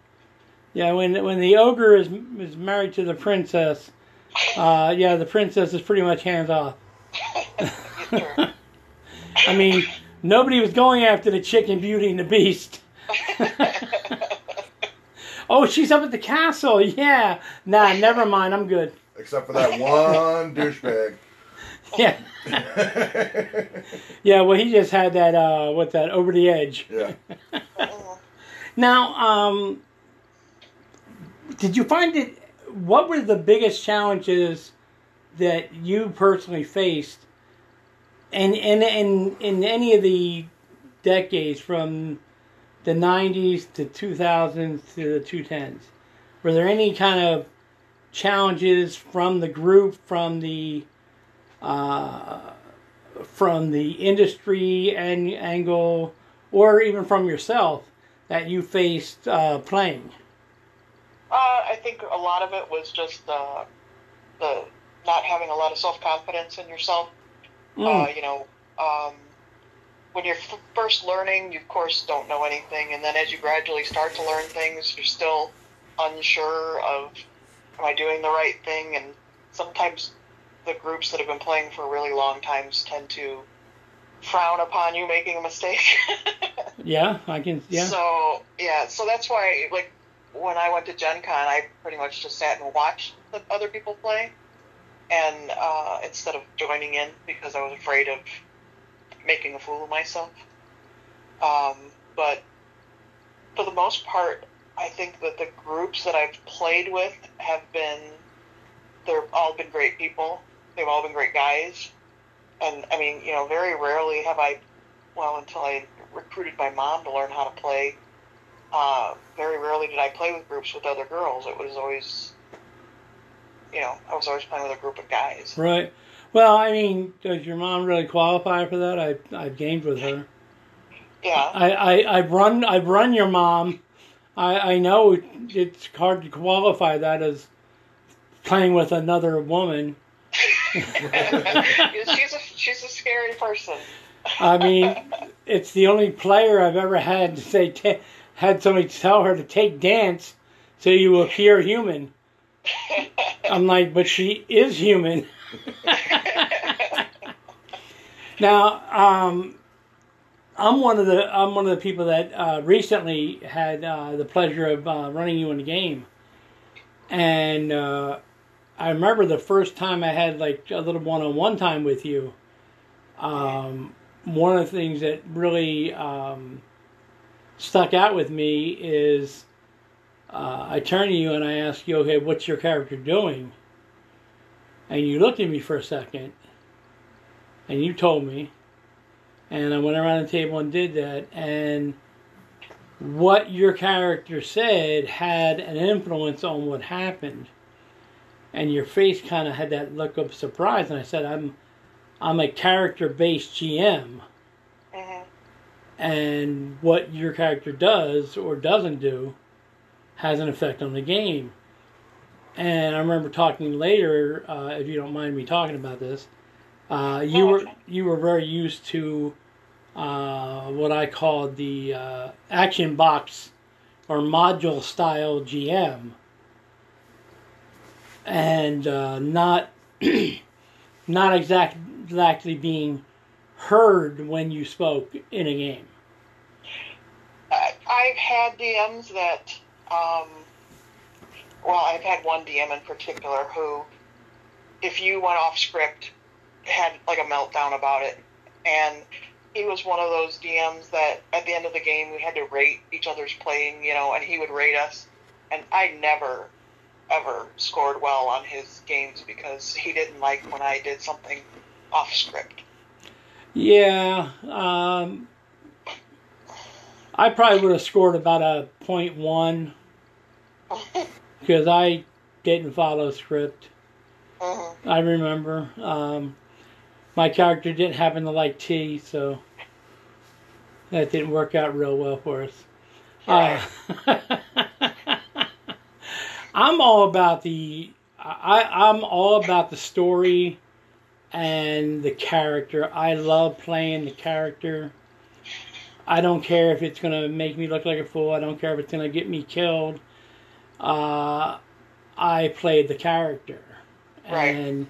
Yeah, when when the ogre is is married to the princess, uh, yeah, the princess is pretty much hands off. I mean, nobody was going after the chicken Beauty and the Beast. Oh, she's up at the castle. Yeah. Nah, never mind. I'm good. Except for that one douchebag. Yeah. yeah. Well, he just had that. Uh, what's that? Over the edge. Yeah. Now, um, did you find it? What were the biggest challenges that you personally faced, and and in in any of the decades from the '90s to 2000s to the 2010s? Were there any kind of challenges from the group, from the uh, from the industry and angle, or even from yourself that you faced uh, playing? Uh, I think a lot of it was just uh, the not having a lot of self confidence in yourself. Uh, you know, um, when you're f- first learning, you of course don't know anything, and then as you gradually start to learn things, you're still unsure of am I doing the right thing, and sometimes the groups that have been playing for really long times tend to frown upon you making a mistake. Yeah, I can. Yeah. So yeah, so that's why like when I went to Gen Con, I pretty much just sat and watched the other people play, and uh, instead of joining in because I was afraid of making a fool of myself. Um, but for the most part, I think that the groups that I've played with have been they're all been great people. They've all been great guys, and I mean, you know, very rarely have I, well, until I recruited my mom to learn how to play. Uh, very rarely did I play with groups with other girls. It was always, you know, I was always playing with a group of guys. Right. Well, I mean, does your mom really qualify for that? I I've gamed with her. Yeah. I, I I've run I've run your mom. I I know it's hard to qualify that as playing with another woman. she's a she's a scary person. I mean, it's the only player I've ever had to say ta had somebody tell her to take dance so you appear human. I'm like, but she is human. now, um, I'm one of the I'm one of the people that uh, recently had uh, the pleasure of uh, running you in the game, and uh, I remember the first time I had like a little one-on-one time with you. Um, one of the things that really um, stuck out with me is uh, I turned to you and I asked you, okay, what's your character doing? And you looked at me for a second, and you told me, and I went around the table and did that, and what your character said had an influence on what happened. And your face kind of had that look of surprise, and I said, I'm I'm a character based GM. hmm And what your character does or doesn't do has an effect on the game. And I remember talking later, uh, if you don't mind me talking about this, uh, you No, were you were very used to uh, what I called the uh, action box or module style GM, and uh, not not exact, exactly being heard when you spoke in a game. I've had DMs that, um, well, I've had one DM in particular who, if you went off script, had like a meltdown about it, and he was one of those DMs that at the end of the game we had to rate each other's playing, you know, and he would rate us, and I never ever scored well on his games because he didn't like when I did something off script. Yeah, um, I probably would have scored about a point one because I didn't follow script. hmm I remember um, my character didn't happen to like tea, so that didn't work out real well for us. Uh, I'm all about the I, I'm all about the story and the character. I love playing the character. I don't care if it's gonna make me look like a fool. I don't care if it's gonna get me killed. Uh, I played the character, Right. and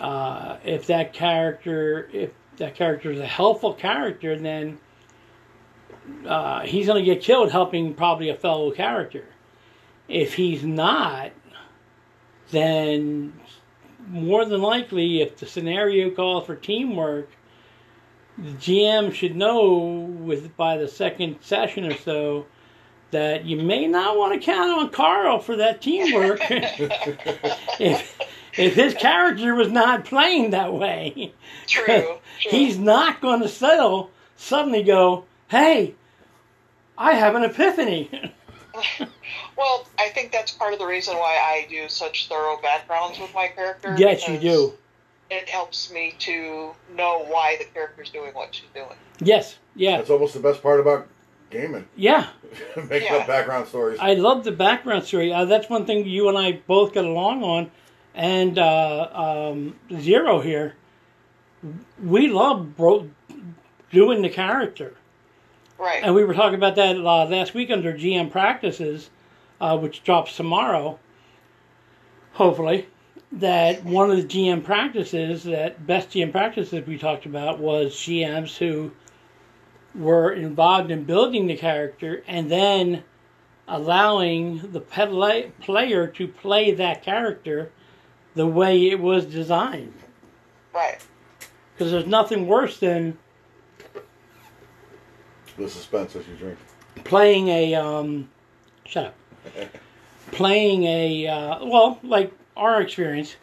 uh, if that character, if that character is a helpful character, then uh, he's gonna get killed helping probably a fellow character. If he's not, then more than likely, if the scenario calls for teamwork, the GM should know with by the second session or so that you may not want to count on Carl for that teamwork if if his character was not playing that way. True. true. He's not going to settle suddenly go, "Hey, I have an epiphany." Well, I think that's part of the reason why I do such thorough backgrounds with my character. yes, you do. It helps me to know why the character's doing what she's doing. Yes, yeah, That's almost the best part about gaming. yeah. Making Yeah. up background stories. I love the background story. Uh, that's one thing you and I both got along on. And uh, um, Zero here, we love bro- doing the character. Right. And we were talking about that uh, last week under GM practices, uh, which drops tomorrow, hopefully. That one of the GM practices, that best GM practices we talked about, was GMs who were involved in building the character and then allowing the pla- player to play that character the way it was designed. right. Because there's nothing worse than the suspense as you drink. playing a um, shut up playing a uh, well like our experience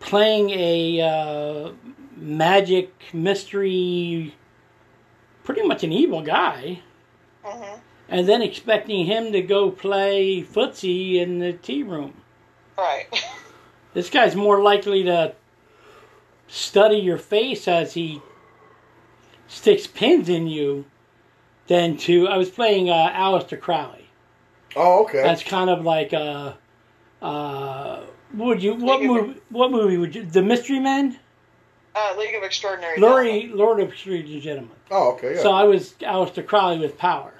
playing a uh, magic mystery pretty much an evil guy hmm and then expecting him to go play footsie in the tea room Right. this guy's more likely to study your face as he sticks pins in you than to i was playing uh, Aleister crowley Oh, okay. That's kind of like uh uh would you what movie what movie would you the Mystery Men? Uh, League of Extraordinary Lori Lord of Extreme Gentlemen. oh, okay. Yeah. So I was Aleister Crowley with power.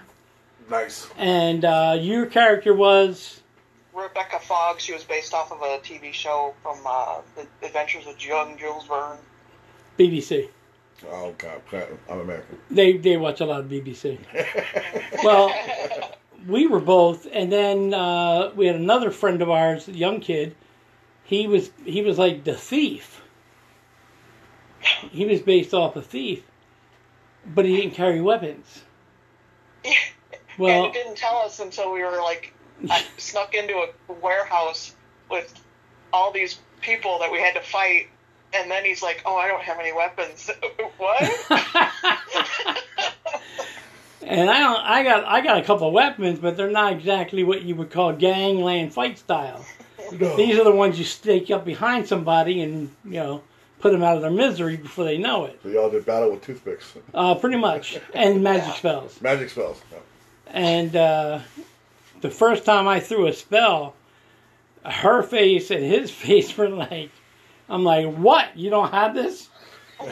nice. And uh your character was Rebecca Fogg. She was based off of a TV show from uh, The Adventures of Young Jules Verne. BBC. Oh God, I'm American. They they watch a lot of BBC. Well, we were both, and then uh, we had another friend of ours, a young kid. He was he was like the thief. He was based off a thief, but he didn't carry weapons. Well, and he didn't tell us until we were like I snuck into a warehouse with all these people that we had to fight. And then he's like, "Oh, I don't have any weapons." what? and I don't, I got I got a couple of weapons, but they're not exactly what you would call gangland fight style. No. These are the ones you stake up behind somebody and you know put them out of their misery before they know it. So y'all did battle with toothpicks, Uh, pretty much, and magic spells. magic spells. Yeah. And uh, the first time I threw a spell, her face and his face were like, I'm like, what? You don't have this?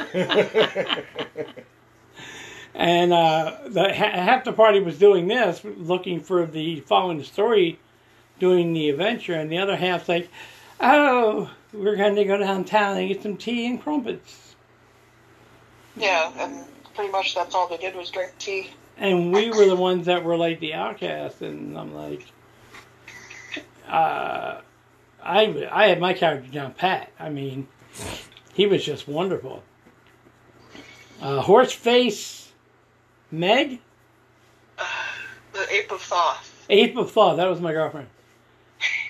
And uh, the, ha- half the party was doing this, looking for the following the story, doing the adventure, and the other half's like, oh, we're going to go downtown and get some tea and crumpets. yeah, and pretty much that's all they did was drink tea. And we were the ones that were like the outcasts, and I'm like, uh, I I had my character down pat. I mean, he was just wonderful. Uh, Horseface Meg, The ape of Thoth. Ape of Thought. That was my girlfriend.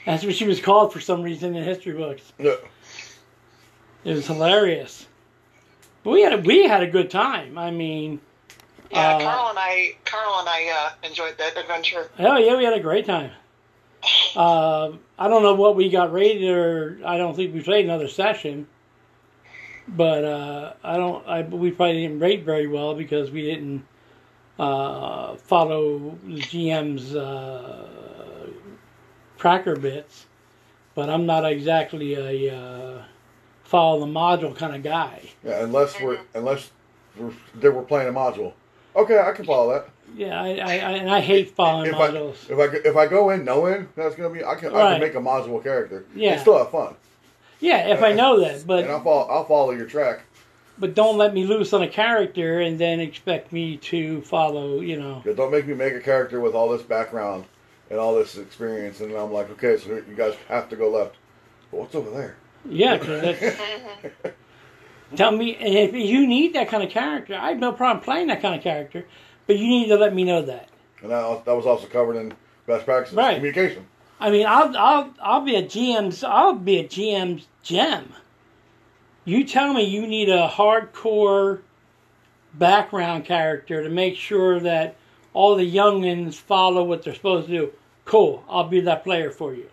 That's what she was called for some reason in history books. Yeah. It was hilarious. But we had a, we had a good time. I mean, Yeah, Uh, Carl and I, Carl and I uh, enjoyed that adventure. Oh yeah, we had a great time. Uh, I don't know what we got rated, or I don't think we played another session. But uh, I don't. I we probably didn't rate very well because we didn't uh, follow the GM's uh, tracker bits. But I'm not exactly a uh, follow the module kind of guy. Yeah, unless we're unless we're that we're playing a module. Okay, I can follow that. Yeah, I, I, I and I hate following If I if I if I go in knowing that's gonna be, I can I Right. can make a module character. Yeah. and still have fun. yeah, if I know that, but and I'll follow I'll follow your track. but don't let me loose on a character and then expect me to follow. You know. Yeah, don't make me make a character with all this background and all this experience, and I'm like, okay, so you guys have to go left. But what's over there? Yeah, 'cause that's. Tell me, and if you need that kind of character, I have no problem playing that kind of character, but you need to let me know that. And that, that was also covered in best practices Right. communication. I mean, I'll I'll I'll be a GM's I'll be a GM's gem. You tell me you need a hardcore background character to make sure that all the youngins follow what they're supposed to do. Cool, I'll be that player for you.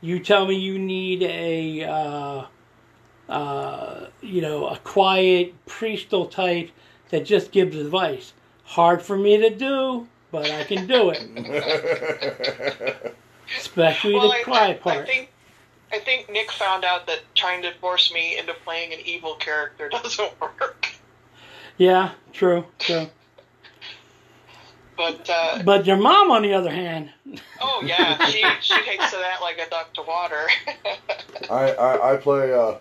You tell me you need a uh, uh, you know a quiet priestal type that just gives advice. Hard for me to do, but I can do it. Especially well, the I, quiet I, part. I think I think Nick found out that trying to force me into playing an evil character doesn't work. Yeah, true, true. But uh, But your mom, on the other hand, oh yeah, she she takes to that like a duck to water. I, I, I play. Uh,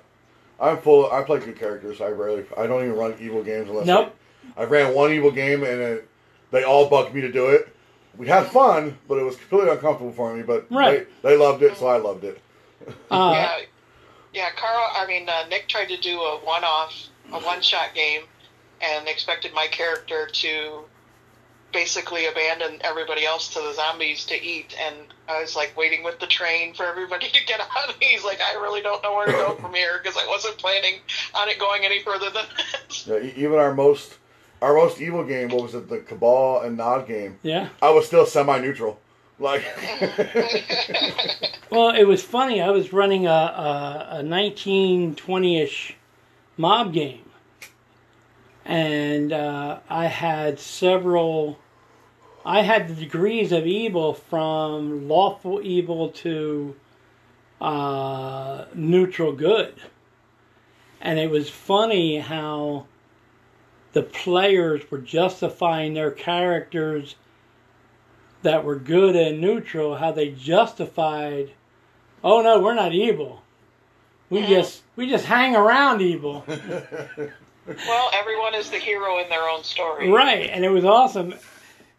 I'm full. I play good characters. I rarely. I don't even run evil games unless. Nope. I, I ran one evil game and it, they all bugged me to do it. We had fun, but it was completely uncomfortable for me. But Right. they, they loved it, so I loved it. uh, yeah, yeah. Carl, I mean uh, Nick tried to do a one-off, a one-shot game, and expected my character to basically abandon everybody else to the zombies to eat. And I was like waiting with the train for everybody to get out. Of he's like, I really don't know where to go from here because I wasn't planning on it going any further than this. Yeah, e- even our most our most evil game, what was it, the Cabal and Nod game? yeah. I was still semi-neutral. Like, Well, it was funny. I was running a, a, a 1920-ish mob game, and uh, I had several. I had the degrees of evil from lawful evil to uh, neutral good, and it was funny how the players were justifying their characters that were good and neutral, how they justified, oh no, we're not evil. We just we just hang around evil. well, everyone is the hero in their own story. right, and it was awesome.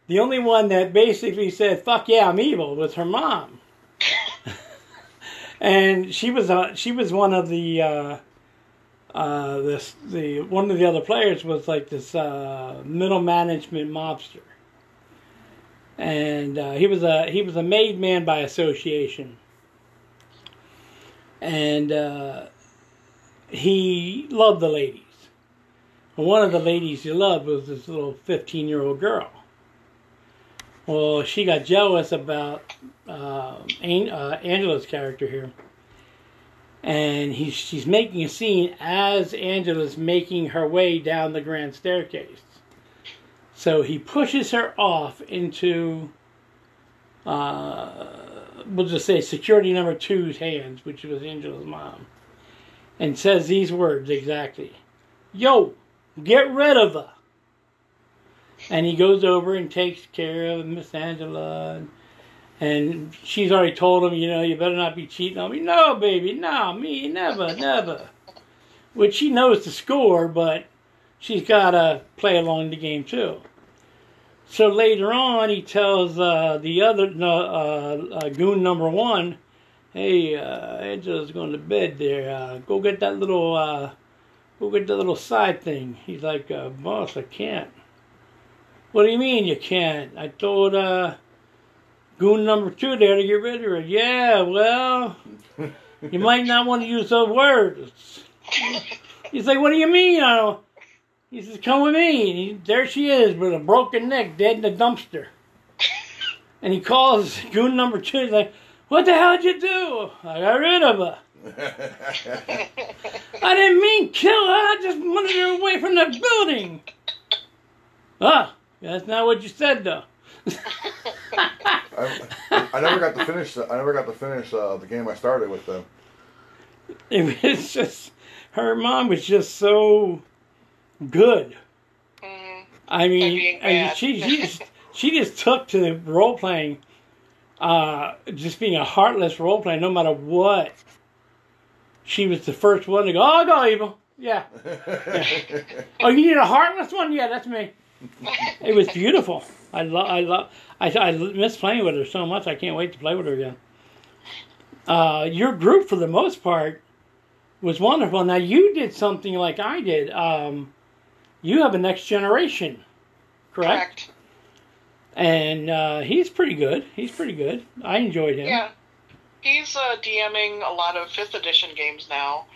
The only one that basically said, fuck yeah, I'm evil was her mom. and she was uh, she was one of the uh, uh, this the one of the other players was like this uh, middle management mobster, and uh, he was a he was a made man by association, and uh, he loved the ladies. One of the ladies he loved was this little fifteen year old girl. Well, she got jealous about uh, An- uh, Angela's character here and he's she's making a scene as Angela's making her way down the grand staircase. So he pushes her off into, uh, we'll just say security number two's hands, which was Angela's mom, and says these words exactly: "Yo, get rid of her." And he goes over and takes care of Miss Angela and and she's already told him, you know, you better not be cheating on me. No, baby, no, me, never, never. Which she knows the score, but she's got to play along the game too. So later on, he tells uh, the other uh, uh, goon number one, "Hey, uh, Angela's going to bed there. Uh, go get that little, uh, go get the little side thing." He's like, uh, "Boss, I can't." What do you mean you can't? I told uh, goon number two there to get rid of her. Yeah, well, you might not want to use those words. He's like, what do you mean? I don't. He says, come with me. And he, there she is with a broken neck, dead in the dumpster. And he calls goon number two. He's like, what the hell did you do? I got rid of her. I didn't mean kill her. I just wanted her away from the building. Ah, that's not what you said, though. I, I never got to finish. I never got to finish uh, the game I started with them. It was just her mom was just so good. Mhm. I mean, I mean, she she just, she just took to the role playing, uh, just being a heartless role player, no matter what. She was the first one to go. Oh, go evil. Yeah. Oh, you need a heartless one? Yeah, that's me. It was beautiful. I love. I love. I I miss playing with her so much. I can't wait to play with her again. Uh, your group, for the most part, was wonderful. Now you did something like I did. Um, you have a next generation, correct? Correct. And uh, he's pretty good. He's pretty good. I enjoyed him. Yeah. He's uh, DMing a lot of fifth edition games now.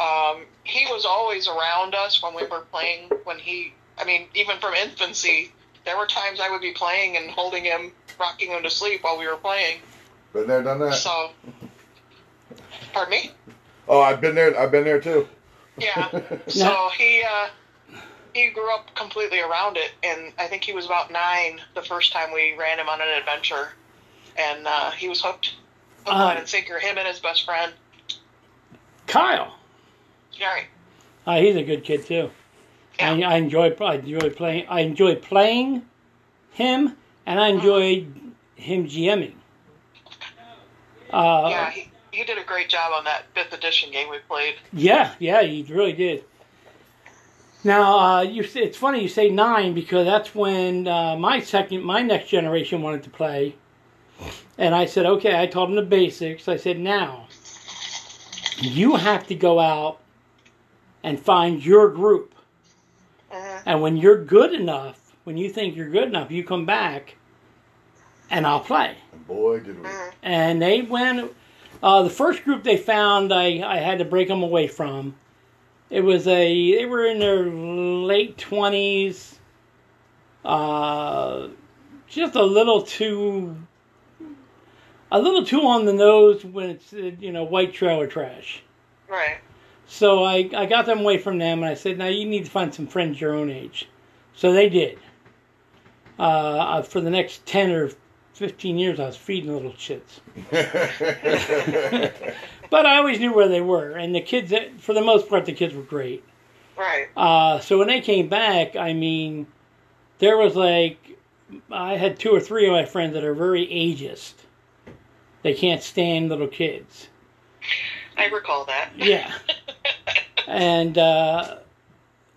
Um, he was always around us when we were playing. When he, I mean, even from infancy, there were times I would be playing and holding him, rocking him to sleep while we were playing. Been there, done that. So, pardon me. Oh, I've been there. I've been there too. Yeah. So he uh, he grew up completely around it, and I think he was about nine the first time we ran him on an adventure, and uh, he was hooked. Hook, Uh, line, and sinker. Him and his best friend. Kyle. Right. Uh, he's a good kid too. I, I enjoy. I enjoy playing. I enjoy playing him, and I enjoy him GMing. Uh, yeah, he, he did a great job on that fifth edition game we played. Yeah, yeah, he really did. Now, uh, you it's funny you say nine because that's when uh, my second, my next generation wanted to play, and I said, okay. I taught them the basics. I said, now you have to go out and find your group. And when you're good enough, when you think you're good enough, you come back, and I'll play And boy, did we. Mhm. and they went. Uh, the first group they found, I, I had to break them away from. It was a they were in their late twenties, uh, just a little too, a little too on the nose when it's you know white trailer trash. Right. So I, I got them away from them, and I said, now you need to find some friends your own age. So they did. Uh, for the next ten or fifteen years, I was feeding little chits. But I always knew where they were, and the kids, for the most part, the kids were great. Right. Uh, so when they came back, I mean, there was like, I had two or three of my friends that are very ageist. They can't stand little kids. I recall that. Yeah. and uh,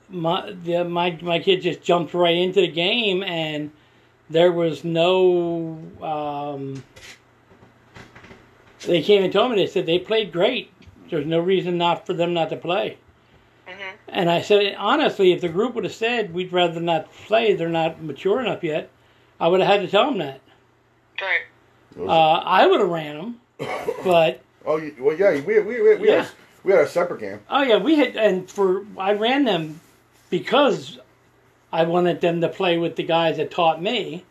my the, my my kid just jumped right into the game, and there was no. Um, they came and told me they said they played great. There's no reason not for them not to play. Mhm. And I said honestly, if the group would have said we'd rather not play, they're not mature enough yet, I would have had to tell them that. Right. Uh, I would have ran them, but oh, well, yeah. We we we, we, Yeah. had, a, we had a separate game. Oh yeah, we had, and for I ran them because I wanted them to play with the guys that taught me,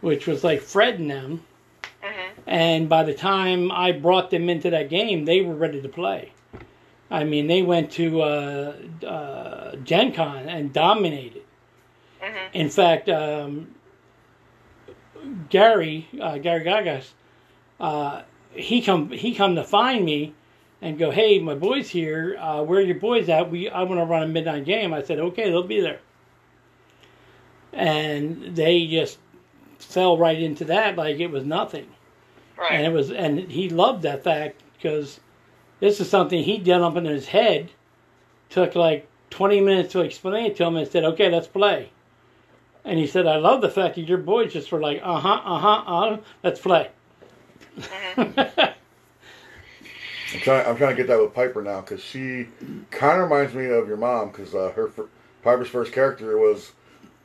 which was like Fred and them. Mhm. And by the time I brought them into that game, they were ready to play. I mean, they went to uh, uh, Gen Con and dominated. Mhm. In fact, um, Gary uh, Gary Gygax, uh, he come he come to find me and go, hey, my boys here. Uh, where are your boys at? We I want to run a midnight game. I said, okay, they'll be there. And they just fell right into that like it was nothing Right. and it was and he loved that fact because this is something he did up in his head took like 20 minutes to explain it to him and said okay let's play and he said i love the fact that your boys just were like uh-huh uh-huh uh let's play I'm trying. I'm trying to get that with Piper now because she kind of reminds me of your mom because uh, her Piper's first character was,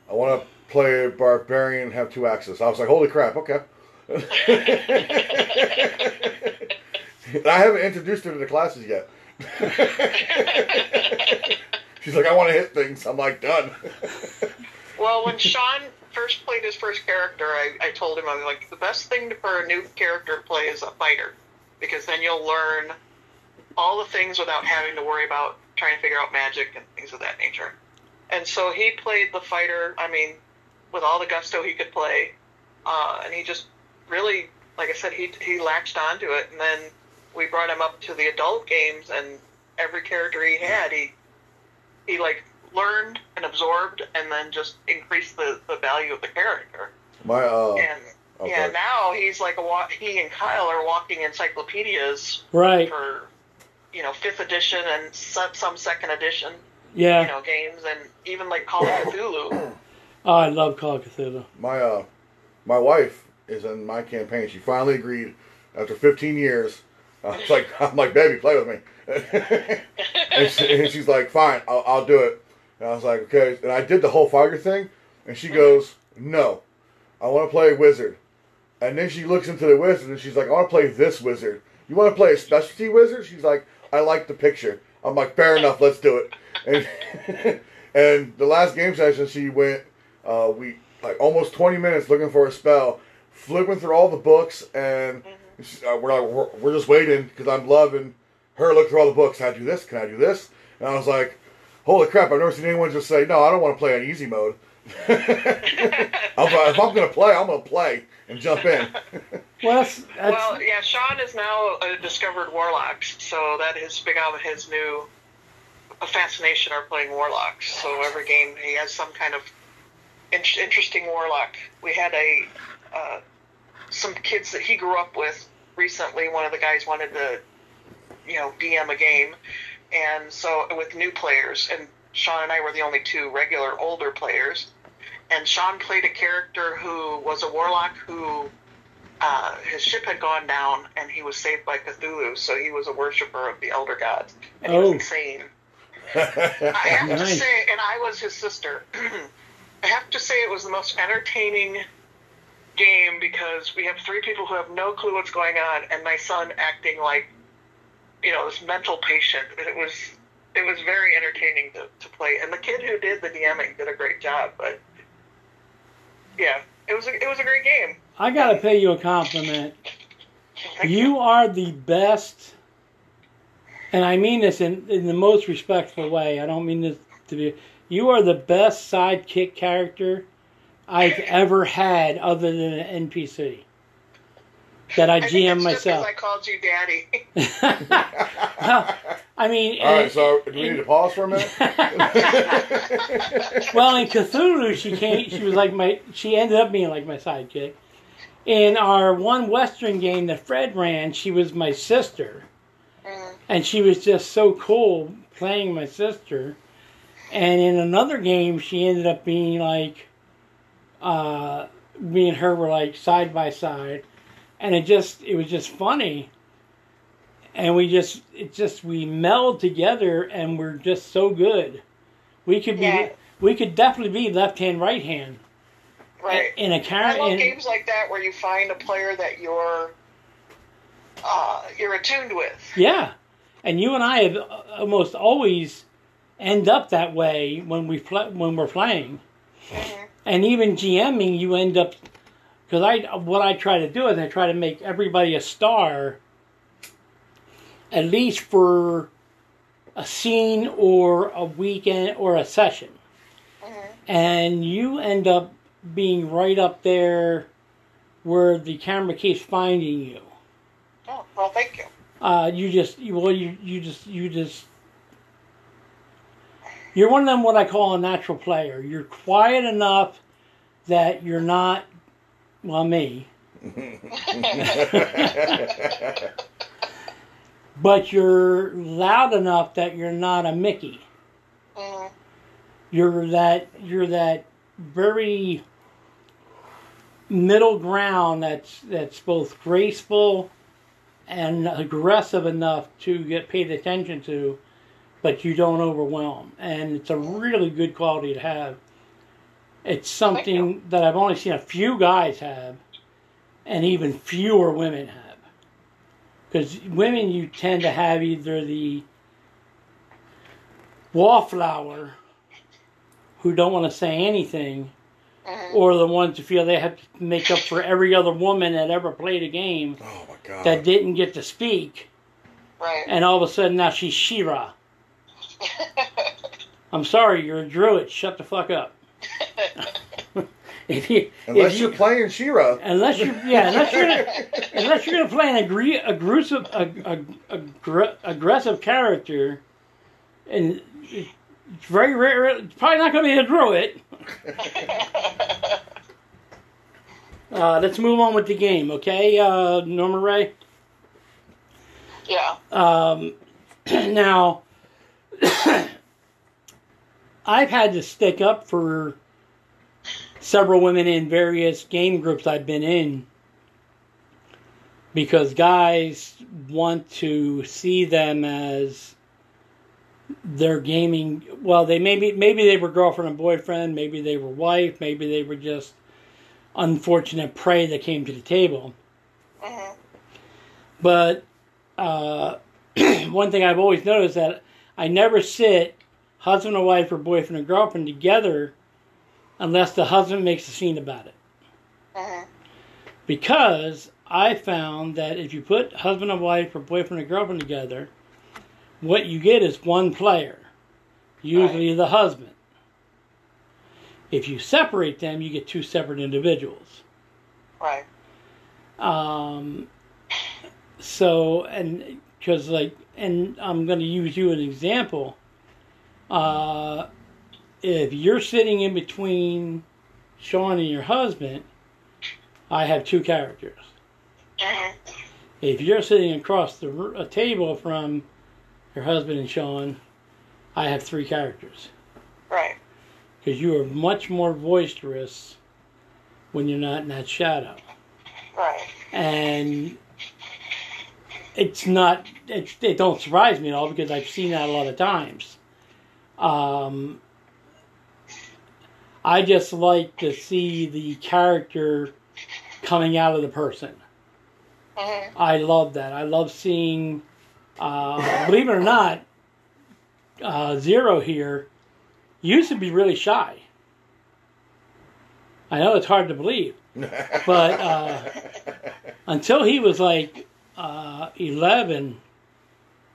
I want to play a barbarian and have two axes. I was like, holy crap, okay. I haven't introduced her to the classes yet. She's like, I want to hit things. I'm like, done. Well, when Sean first played his first character, I, I told him I was like, the best thing for a new character to play is a fighter, because then you'll learn all the things without having to worry about trying to figure out magic and things of that nature. And so he played the fighter. I mean, with all the gusto he could play, uh, and he just really, like I said, he he latched onto it. And then we brought him up to the adult games, and every character he had, he he like learned and absorbed, and then just increased the the value of the character. My uh, And okay. yeah, now he's like a wa- he and Kyle are walking encyclopedias Right. for you know fifth edition and some, some second edition Yeah. you know games, and even like Call of Cthulhu. Oh, I love Call of Cthulhu. my uh, my wife is in my campaign. She finally agreed after 15 years. I was like, I'm like, baby, play with me. and, she, and she's like, fine, I'll, I'll do it. And I was like, okay. And I did the whole fighter thing, and she goes, no, I want to play wizard. And then she looks into the wizard, and she's like, I want to play this wizard. You want to play a specialty wizard? She's like, I like the picture. I'm like, fair enough, let's do it. And and the last game session, she went, uh, we like almost 20 minutes looking for a spell, flipping through all the books, and she- uh, we're like, we're, we're just waiting because I'm loving her looking through all the books. Can I do this? Can I do this? And I was like, holy crap! I've never seen anyone just say, no, I don't want to play on easy mode. I'm, if I'm gonna play, I'm gonna play and jump in. Well, that's, that's Well, yeah, Sean is now a discovered warlocks, so that has become his new fascination are playing warlocks. So every game he has some kind of in- interesting warlock. We had a uh, some kids that he grew up with recently. One of the guys wanted to, you know, DM a game, and so with new players, and Sean and I were the only two regular older players. And Sean played a character who was a warlock who uh, his ship had gone down and he was saved by Cthulhu, so he was a worshiper of the elder gods, and he Oh. was insane. I have to say, and I was his sister. I have to say, it was the most entertaining game because we have three people who have no clue what's going on, and my son acting like, you know, this mental patient. And it was, it was very entertaining to, to play, and the kid who did the DMing did a great job. But yeah, it was a, it was a great game. I gotta pay you a compliment. You are the best, and I mean this in, in the most respectful way. I don't mean this to be. You are the best sidekick character I've ever had, other than an NPC that I I think GM it's myself. Just 'cause I called you daddy. I mean, All right, and- so do we need to pause for a minute? well, in Cthulhu, she came. She was like my. She ended up being like my sidekick. In our one Western game that Fred ran, she was my sister, Mm. and she was just so cool playing my sister. And in another game, she ended up being like, uh, me and her were like side by side, and it just it was just funny. And we just it just we meld together, and we're just so good. We could be Yeah. we could definitely be left hand right hand Right. in a I character. love games like that where you find a player that you're uh, you're attuned with. Yeah, and you and I have almost always end up that way when we pl- when we're playing, Mhm. and even GMing, you end up because I what I try to do is I try to make everybody a star, at least for a scene or a weekend or a session, Mhm. and you end up being right up there where the camera keeps finding you. Oh, well, thank you. Uh, you just you, well you you just you just you're one of them what I call a natural player. You're quiet enough that you're not well me, but you're loud enough that you're not a Mickey. Mhm. You're that you're that very middle ground that's that's both graceful and aggressive enough to get paid attention to, but you don't overwhelm. And it's a really good quality to have. It's something that I've only seen a few guys have, and even fewer women have. Because women, you tend to have either the wallflower who don't want to say anything, Mhm. or the ones who feel they have to make up for every other woman that ever played a game oh my god. that didn't get to speak, Right. and all of a sudden now she's She-Ra. I'm sorry, you're a druid. Shut the fuck up. if you Unless if you're you, playing She-Ra. unless you yeah unless you're gonna unless you're gonna play an agree, aggressive ag, ag, aggr- aggressive character, and it's very rare. It's probably not gonna be a druid. Uh, let's move on with the game, okay, uh, Norma Rae. Yeah. Um, now, I've had to stick up for several women in various game groups I've been in because guys want to see them as their gaming. Well, they maybe maybe they were girlfriend and boyfriend, maybe they were wife, maybe they were just unfortunate prey that came to the table. hmm But uh, one thing I've always noticed that I never sit husband and wife or boyfriend and girlfriend together unless the husband makes a scene about it. hmm Because I found that if you put husband and wife or boyfriend and girlfriend together, what you get is one player, usually the husband. If you separate them, you get two separate individuals. Right. Um, so, and because like, and I'm going to use you an example. Uh, if you're sitting in between Sean and your husband, I have two characters. hmm If you're sitting across the a table from your husband and Sean, I have three characters Right. because you are much more boisterous when you're not in that shadow. Right. and it's not it, it don't surprise me at all because I've seen that a lot of times. Um, I just like to see the character coming out of the person. hmm I love that. I love seeing, uh, believe it or not, uh, Zero here used to be really shy. I know it's hard to believe, but uh, until he was like uh, 11,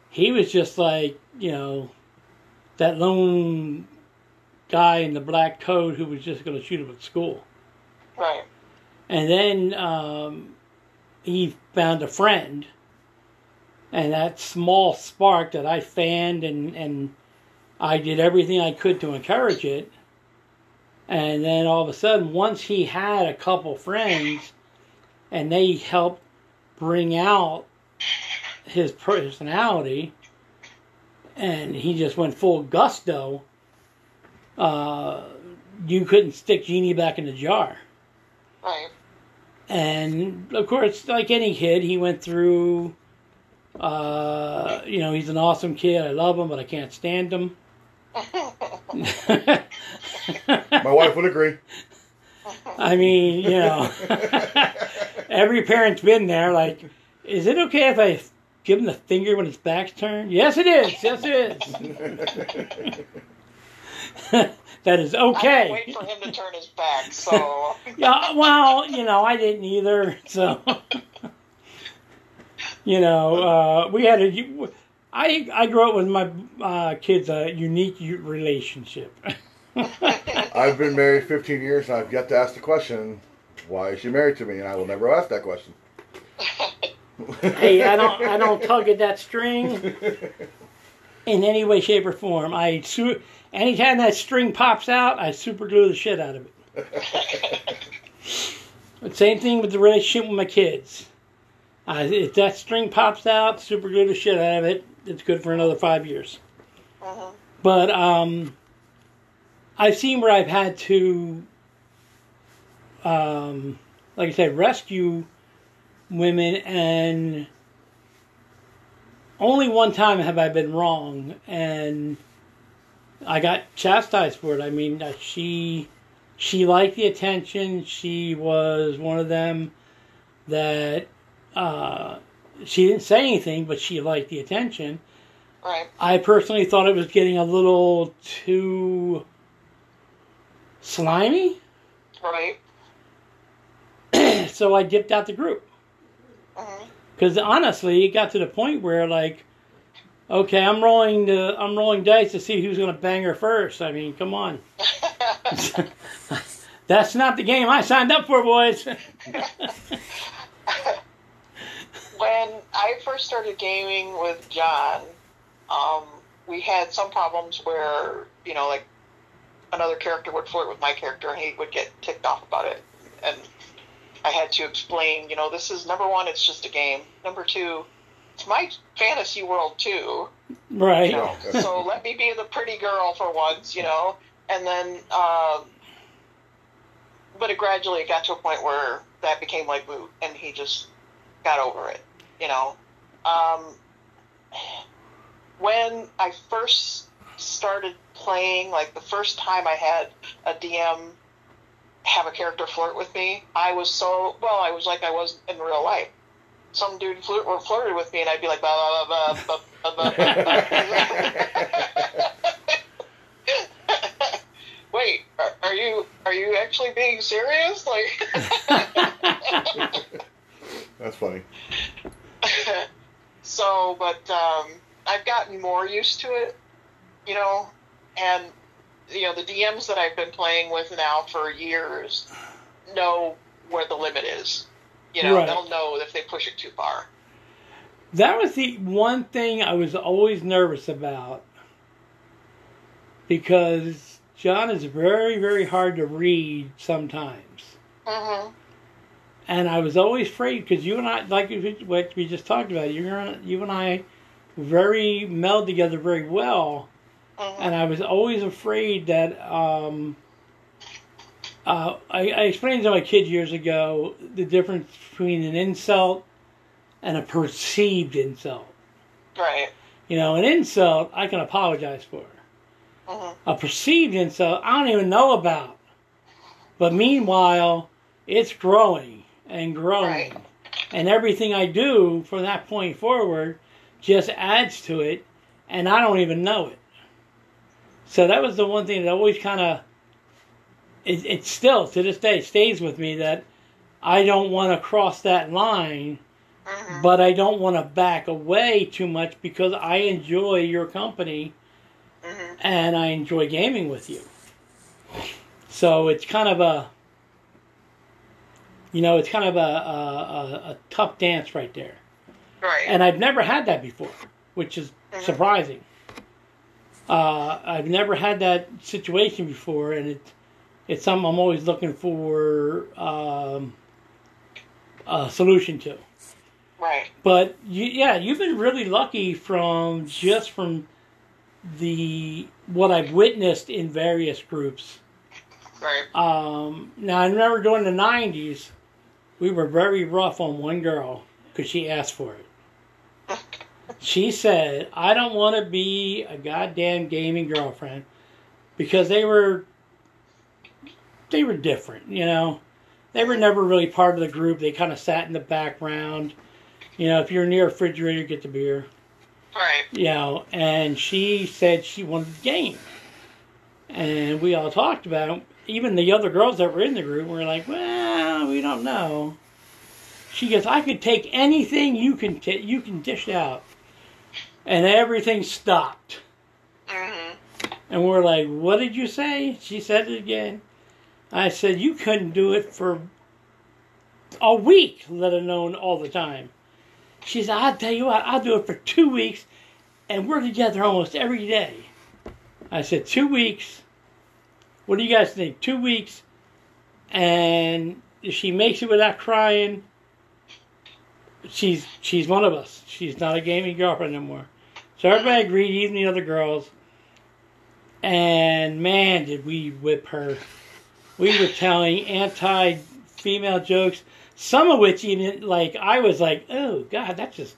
he was just like, you know, that lone guy in the black coat who was just going to shoot him at school. Right. And then um, he found a friend, and that small spark that I fanned and, and I did everything I could to encourage it. And then all of a sudden, once he had a couple friends, and they helped bring out his personality, and he just went full gusto. Uh, you couldn't stick Genie back in the jar. Right. And of course, like any kid, he went through. Uh, you know, he's an awesome kid. I love him, but I can't stand him. My wife would agree. I mean, you know, every parent's been there. Like, is it okay if I give him the finger when his back's turned? Yes, it is. Yes, it is. that is I didn't okay. wait for him to turn his back, so Yeah, well, you know, I didn't either. So, you know, uh, we had a. I I grew up with my uh, kids a unique relationship. I've been married 15 years and I've yet to ask the question, why is she married to me? And I will never ask that question. hey, I don't I don't tug at that string in any way, shape, or form. I su- anytime that string pops out, I super glue the shit out of it. But Same thing with the relationship with my kids. If that string pops out, super glue the shit out of it. It's good for another five years. Mhm. But um, I've seen where I've had to, um, like I said, rescue women, and only one time have I been wrong, and I got chastised for it. I mean, she she liked the attention. She was one of them that uh, she didn't say anything, but she liked the attention. right. I personally thought it was getting a little too slimy, Right. so I dipped out the group. hmm Because honestly, it got to the point where like, okay, I'm rolling the I'm rolling dice to see who's going to bang her first. I mean, come on. That's not the game I signed up for, boys. when I first started gaming with John, um, we had some problems where you know, like another character would flirt with my character, and he would get ticked off about it, and I had to explain, you know, this is number one, it's just a game. Number two, it's my fantasy world too. Right. You know, so let me be the pretty girl for once, you know, and then. Um, but it gradually got to a point where that became like moot, and he just got over it. You know, um, when I first started playing, like the first time I had a DM have a character flirt with me, I was so well. I was like I was in real life. Some dude flirt, or flirted with me, and I'd be like, blah blah blah blah blah. blah, blah. Wait, are, are you are you actually being serious? Like, That's funny. so, but um, I've gotten more used to it, you know, and you know the DMs that I've been playing with now for years know where the limit is. You know, Right. they'll know if they push it too far. That was the one thing I was always nervous about because John is very, very hard to read sometimes. Mm-hmm. And I was always afraid because you and I, like we- what we just talked about, you and you and I, very meld together very well. Mm-hmm. And I was always afraid that um, uh, I, I explained to my kids years ago the difference between an insult and a perceived insult. Right. You know, an insult I can apologize for. Mm-hmm. A perceived insult I don't even know about. But meanwhile, it's growing and growing. Right. And everything I do from that point forward just adds to it, and I don't even know it. So that was the one thing that always kind of, it, it still, to this day, stays with me that I don't want to cross that line Mm-hmm. but I don't want to back away too much because I enjoy your company Mm-hmm. and I enjoy gaming with you. So it's kind of a, you know, it's kind of a, a, a, tough dance right there. Right. And I've never had that before, which is Mhm. surprising. Uh, I've never had that situation before, and it, it's something I'm always looking for um, a solution to. right. But you, yeah, you've been really lucky from just from the what I've witnessed in various groups. Right. Um, now I remember during the '90s, we were very rough on one girl because she asked for it. She said, "I don't want to be a goddamn gaming girlfriend," because they were they were different, you know. They were never really part of the group. They kind of sat in the background. You know, if you're near a refrigerator, get the beer. Right. You know, and she said she wanted the game. And we all talked about it. Even the other girls that were in the group were like, well, we don't know. She goes, I could take anything you can t- you can dish out. And everything stopped. Mm-hmm. And we're like, what did you say? She said it again. I said, you couldn't do it for a week, let alone all the time. She said, I'll tell you what, I'll do it for two weeks, and we're together almost every day. I said, two weeks. What do you guys think? Two weeks, and if she makes it without crying, she's she's one of us. She's not a gaming girlfriend anymore. So everybody agreed, even the other girls. And man, did we whip her. We were telling anti female jokes, some of which even, like, I was like, oh, God, that's just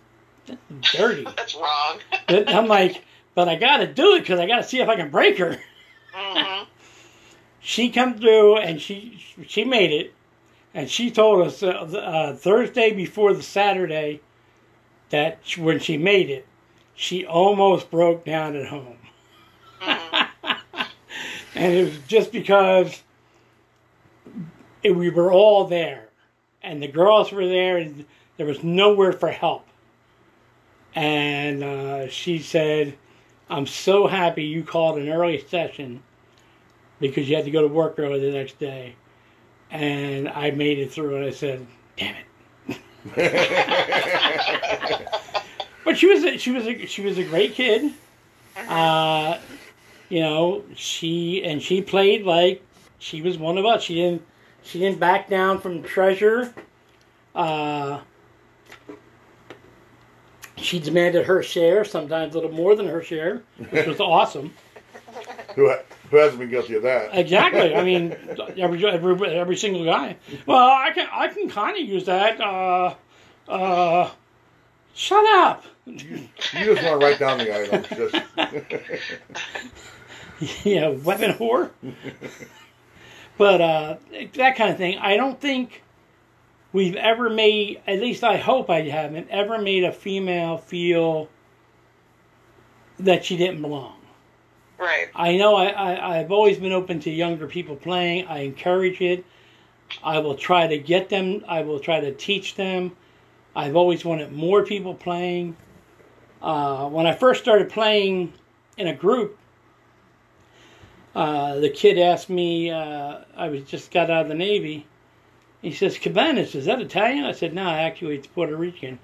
that's dirty. That's wrong. But I'm like, but I got to do it because I got to see if I can break her. Mm-hmm. She come through and she she made it, and she told us uh, uh, Thursday before the Saturday that when she made it, she almost broke down at home, and it was just because we were all there, and the girls were there, and there was nowhere for help. And uh, she said, "I'm so happy you called an early session." because you had to go to work early the next day. and I made it through, and I said, "Damn it." but she was a, she was a, she was a great kid. Uh, you know, she and she played like she was one of us. She didn't she didn't back down from treasure. Uh, she demanded her share, sometimes a little more than her share, which was awesome. who, ha- who hasn't been guilty of that? Exactly. I mean, every every every single guy. Well, I can I can kind of use that. Uh, uh, shut up. You just want to write down the items. Just yeah, weapon whore. But uh, that kind of thing. I don't think we've ever made. At least I hope I haven't ever made a female feel that she didn't belong. Right. I know I, I, I've always been open to younger people playing. I encourage it. I will try to get them, I will try to teach them. I've always wanted more people playing. Uh, when I first started playing in a group, uh, the kid asked me, uh, I was just got out of the Navy. He says, Cabanas, is that Italian? I said, no, actually, it's Puerto Rican.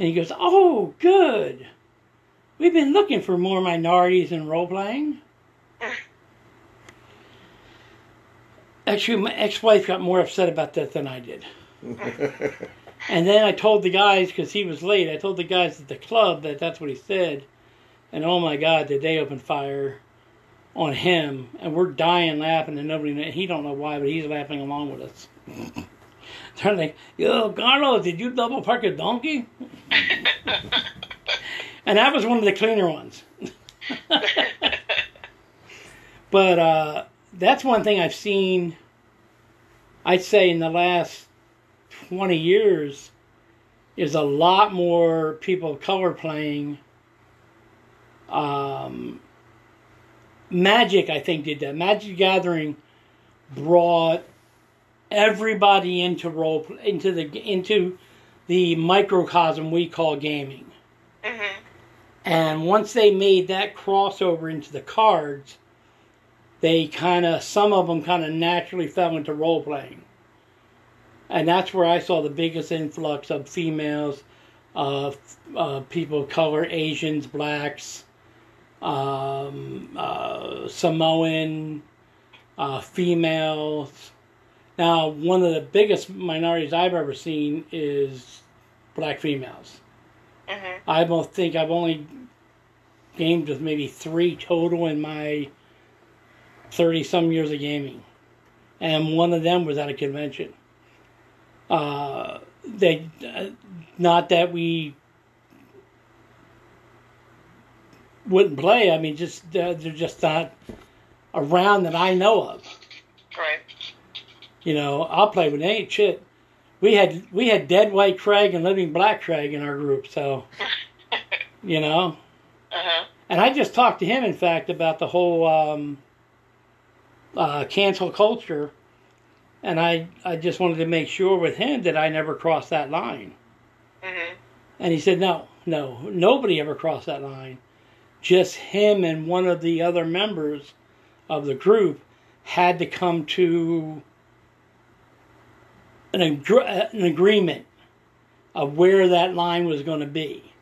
And he goes, oh, good. We've been looking for more minorities in role playing. Actually, my ex wife got more upset about that than I did. and then I told the guys, because he was late, I told the guys at the club that that's what he said. And oh my God, did they open fire on him. And we're dying laughing, and nobody, he don't know why, but he's laughing along with us. They're like, yo, Carlos, did you double park a donkey? and that was one of the cleaner ones. but uh, that's one thing I've seen. I'd say in the last twenty years, is a lot more people of color playing. Um, Magic, I think, did that. Magic Gathering brought everybody into role into the into the microcosm we call gaming. Mhm. And once they made that crossover into the cards, they kind of, some of them kind of naturally fell into role playing. And that's where I saw the biggest influx of females, uh, uh, people of color, Asians, blacks, um, uh, Samoan, uh, females. Now, one of the biggest minorities I've ever seen is black females. Mhm. I don't think I've only gamed with maybe three total in my 30 some years of gaming. And one of them was at a convention. Uh, they, uh, not that we wouldn't play, I mean, just uh, they're just not around that I know of. Right. You know, I'll play with ain't shit. We had we had dead white Craig and living black Craig in our group, so you know. Uh huh. And I just talked to him, in fact, about the whole um, uh, cancel culture, and I I just wanted to make sure with him that I never crossed that line. Mhm. And he said, no, no, nobody ever crossed that line. Just him and one of the other members of the group had to come to an, agr- an agreement of where that line was going to be.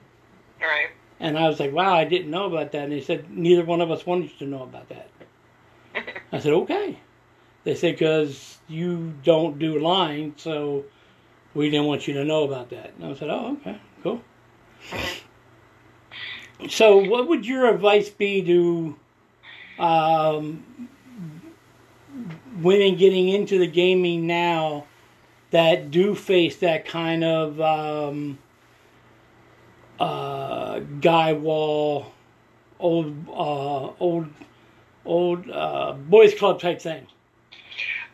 Right. And I was like, wow, I didn't know about that. And they said, neither one of us wanted you to know about that. I said, okay. They said, because you don't do lines, so we didn't want you to know about that. And I said, oh, okay, cool. So, what would your advice be to um, women getting into the gaming now that do face that kind of um, uh, guy wall, old, uh, old, old uh, boys club type thing?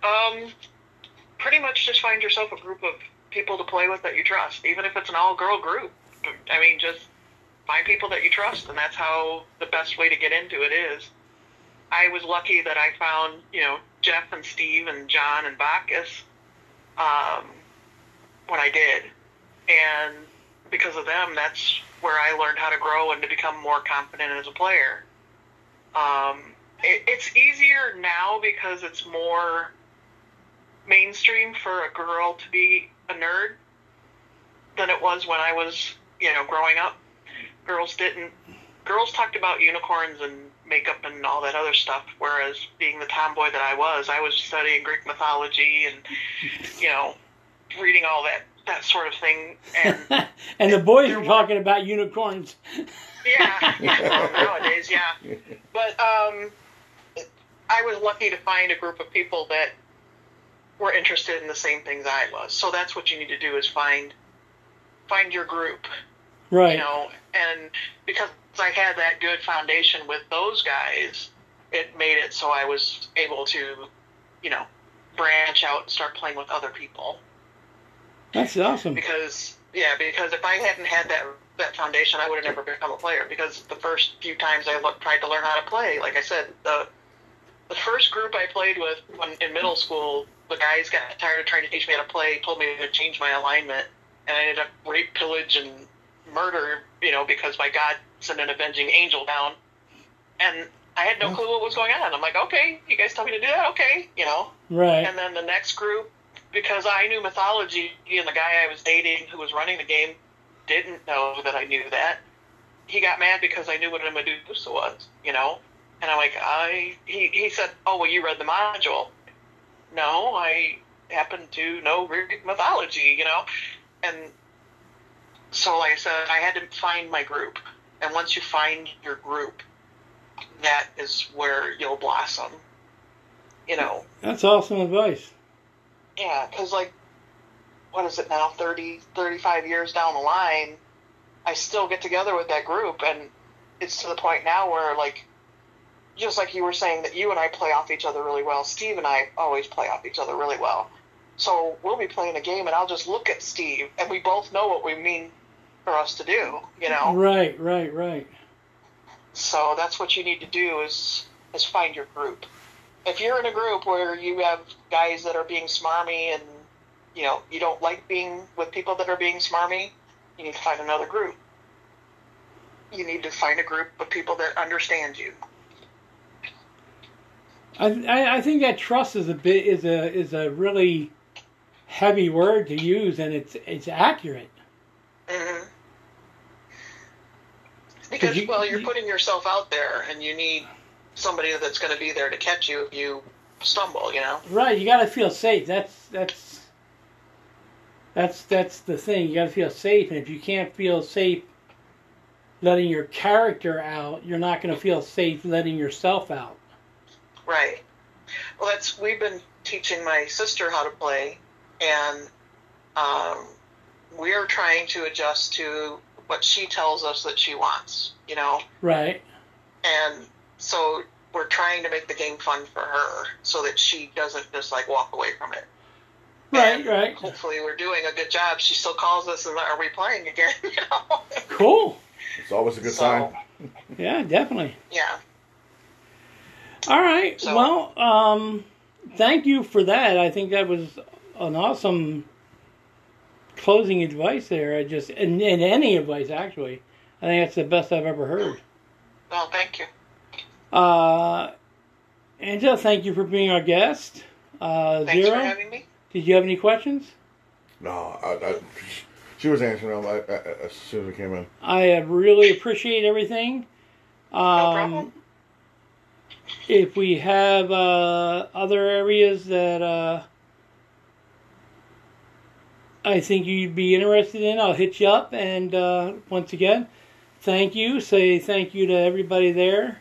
Um, pretty much just find yourself a group of people to play with that you trust, even if it's an all-girl group. I mean, just find people that you trust, and that's how the best way to get into it is. I was lucky that I found, you know, Jeff and Steve and John and Bacchus um, when I did, and because of them, that's where I learned how to grow and to become more confident as a player. Um, it, it's easier now because it's more mainstream for a girl to be a nerd than it was when I was, you know, growing up. Girls didn't. Girls talked about unicorns and makeup and all that other stuff, whereas being the tomboy that I was, I was studying Greek mythology and, you know, reading all that that sort of thing. And and the boys were talking about unicorns. yeah, yeah nowadays, yeah. But um, I was lucky to find a group of people that were interested in the same things I was. So that's what you need to do is find find your group. Right. You know, and because I had that good foundation with those guys, it made it so I was able to, you know, branch out and start playing with other people. That's awesome. Because yeah, because if I hadn't had that that foundation, I would have never become a player. Because the first few times I looked, tried to learn how to play, like I said, the the first group I played with when, in middle school, the guys got tired of trying to teach me how to play, told me to change my alignment, and I ended up rape, pillage, and murder. You know, because my God sent an avenging angel down, and I had no mm. clue what was going on. I'm like, okay, you guys tell me to do that, okay, you know. Right. And then the next group, because I knew mythology, and the guy I was dating who was running the game didn't know that I knew that. He got mad because I knew what a Medusa was, you know. And I'm like, I. He he said, oh well, you read the module. No, I happen to know Greek mythology, you know. And so, like I said, I had to find my group. And once you find your group, that is where you'll blossom. You know. That's awesome advice. Yeah, because like, what is it now? 30, 35 years down the line, I still get together with that group, and it's to the point now where like, just like you were saying that you and I play off each other really well. Steve and I always play off each other really well. So we'll be playing a game, and I'll just look at Steve, and we both know what we mean for us to do. You know. Right, right, right. So that's what you need to do is is find your group. If you're in a group where you have guys that are being smarmy and you know you don't like being with people that are being smarmy, you need to find another group. You need to find a group of people that understand you. I, I, think that trust is a bit is a is a really heavy word to use, and it's it's accurate. Mm-hmm. Because you- well, you're you- putting yourself out there, and you need somebody that's going to be there to catch you if you stumble. You know. Right, you got to feel safe. That's that's that's that's the thing. You got to feel safe, and if you can't feel safe letting your character out, you're not going to feel safe letting yourself out. Right. Well, that's we've been teaching my sister how to play, and um, we're trying to adjust to what she tells us that she wants. You know, Right. and so we're trying to make the game fun for her, so that she doesn't just like walk away from it. Right, And right. Hopefully, we're doing a good job. She still calls us and are we playing again? You know. Cool. It's always a good So, sign. Yeah, definitely. Yeah. All right. So- well, um, thank you for that. I think that was an awesome closing advice there. I just and, and any advice actually. I think that's the best I've ever heard. Well, thank you. Uh, Angela, thank you for being our guest. Uh, Thanks Zero, for having me. did you have any questions? No, I, I, she was answering them I, I, as soon as we came in. I uh, really appreciate everything. Um, No problem. If we have uh, other areas that uh, I think you'd be interested in, I'll hit you up. And uh, once again, thank you. Say thank you to everybody there.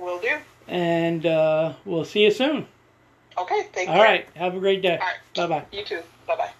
Will do. And uh, we'll see you soon. Okay. Thank All you. right. Have a great day. All right. Bye bye. You too. Bye bye.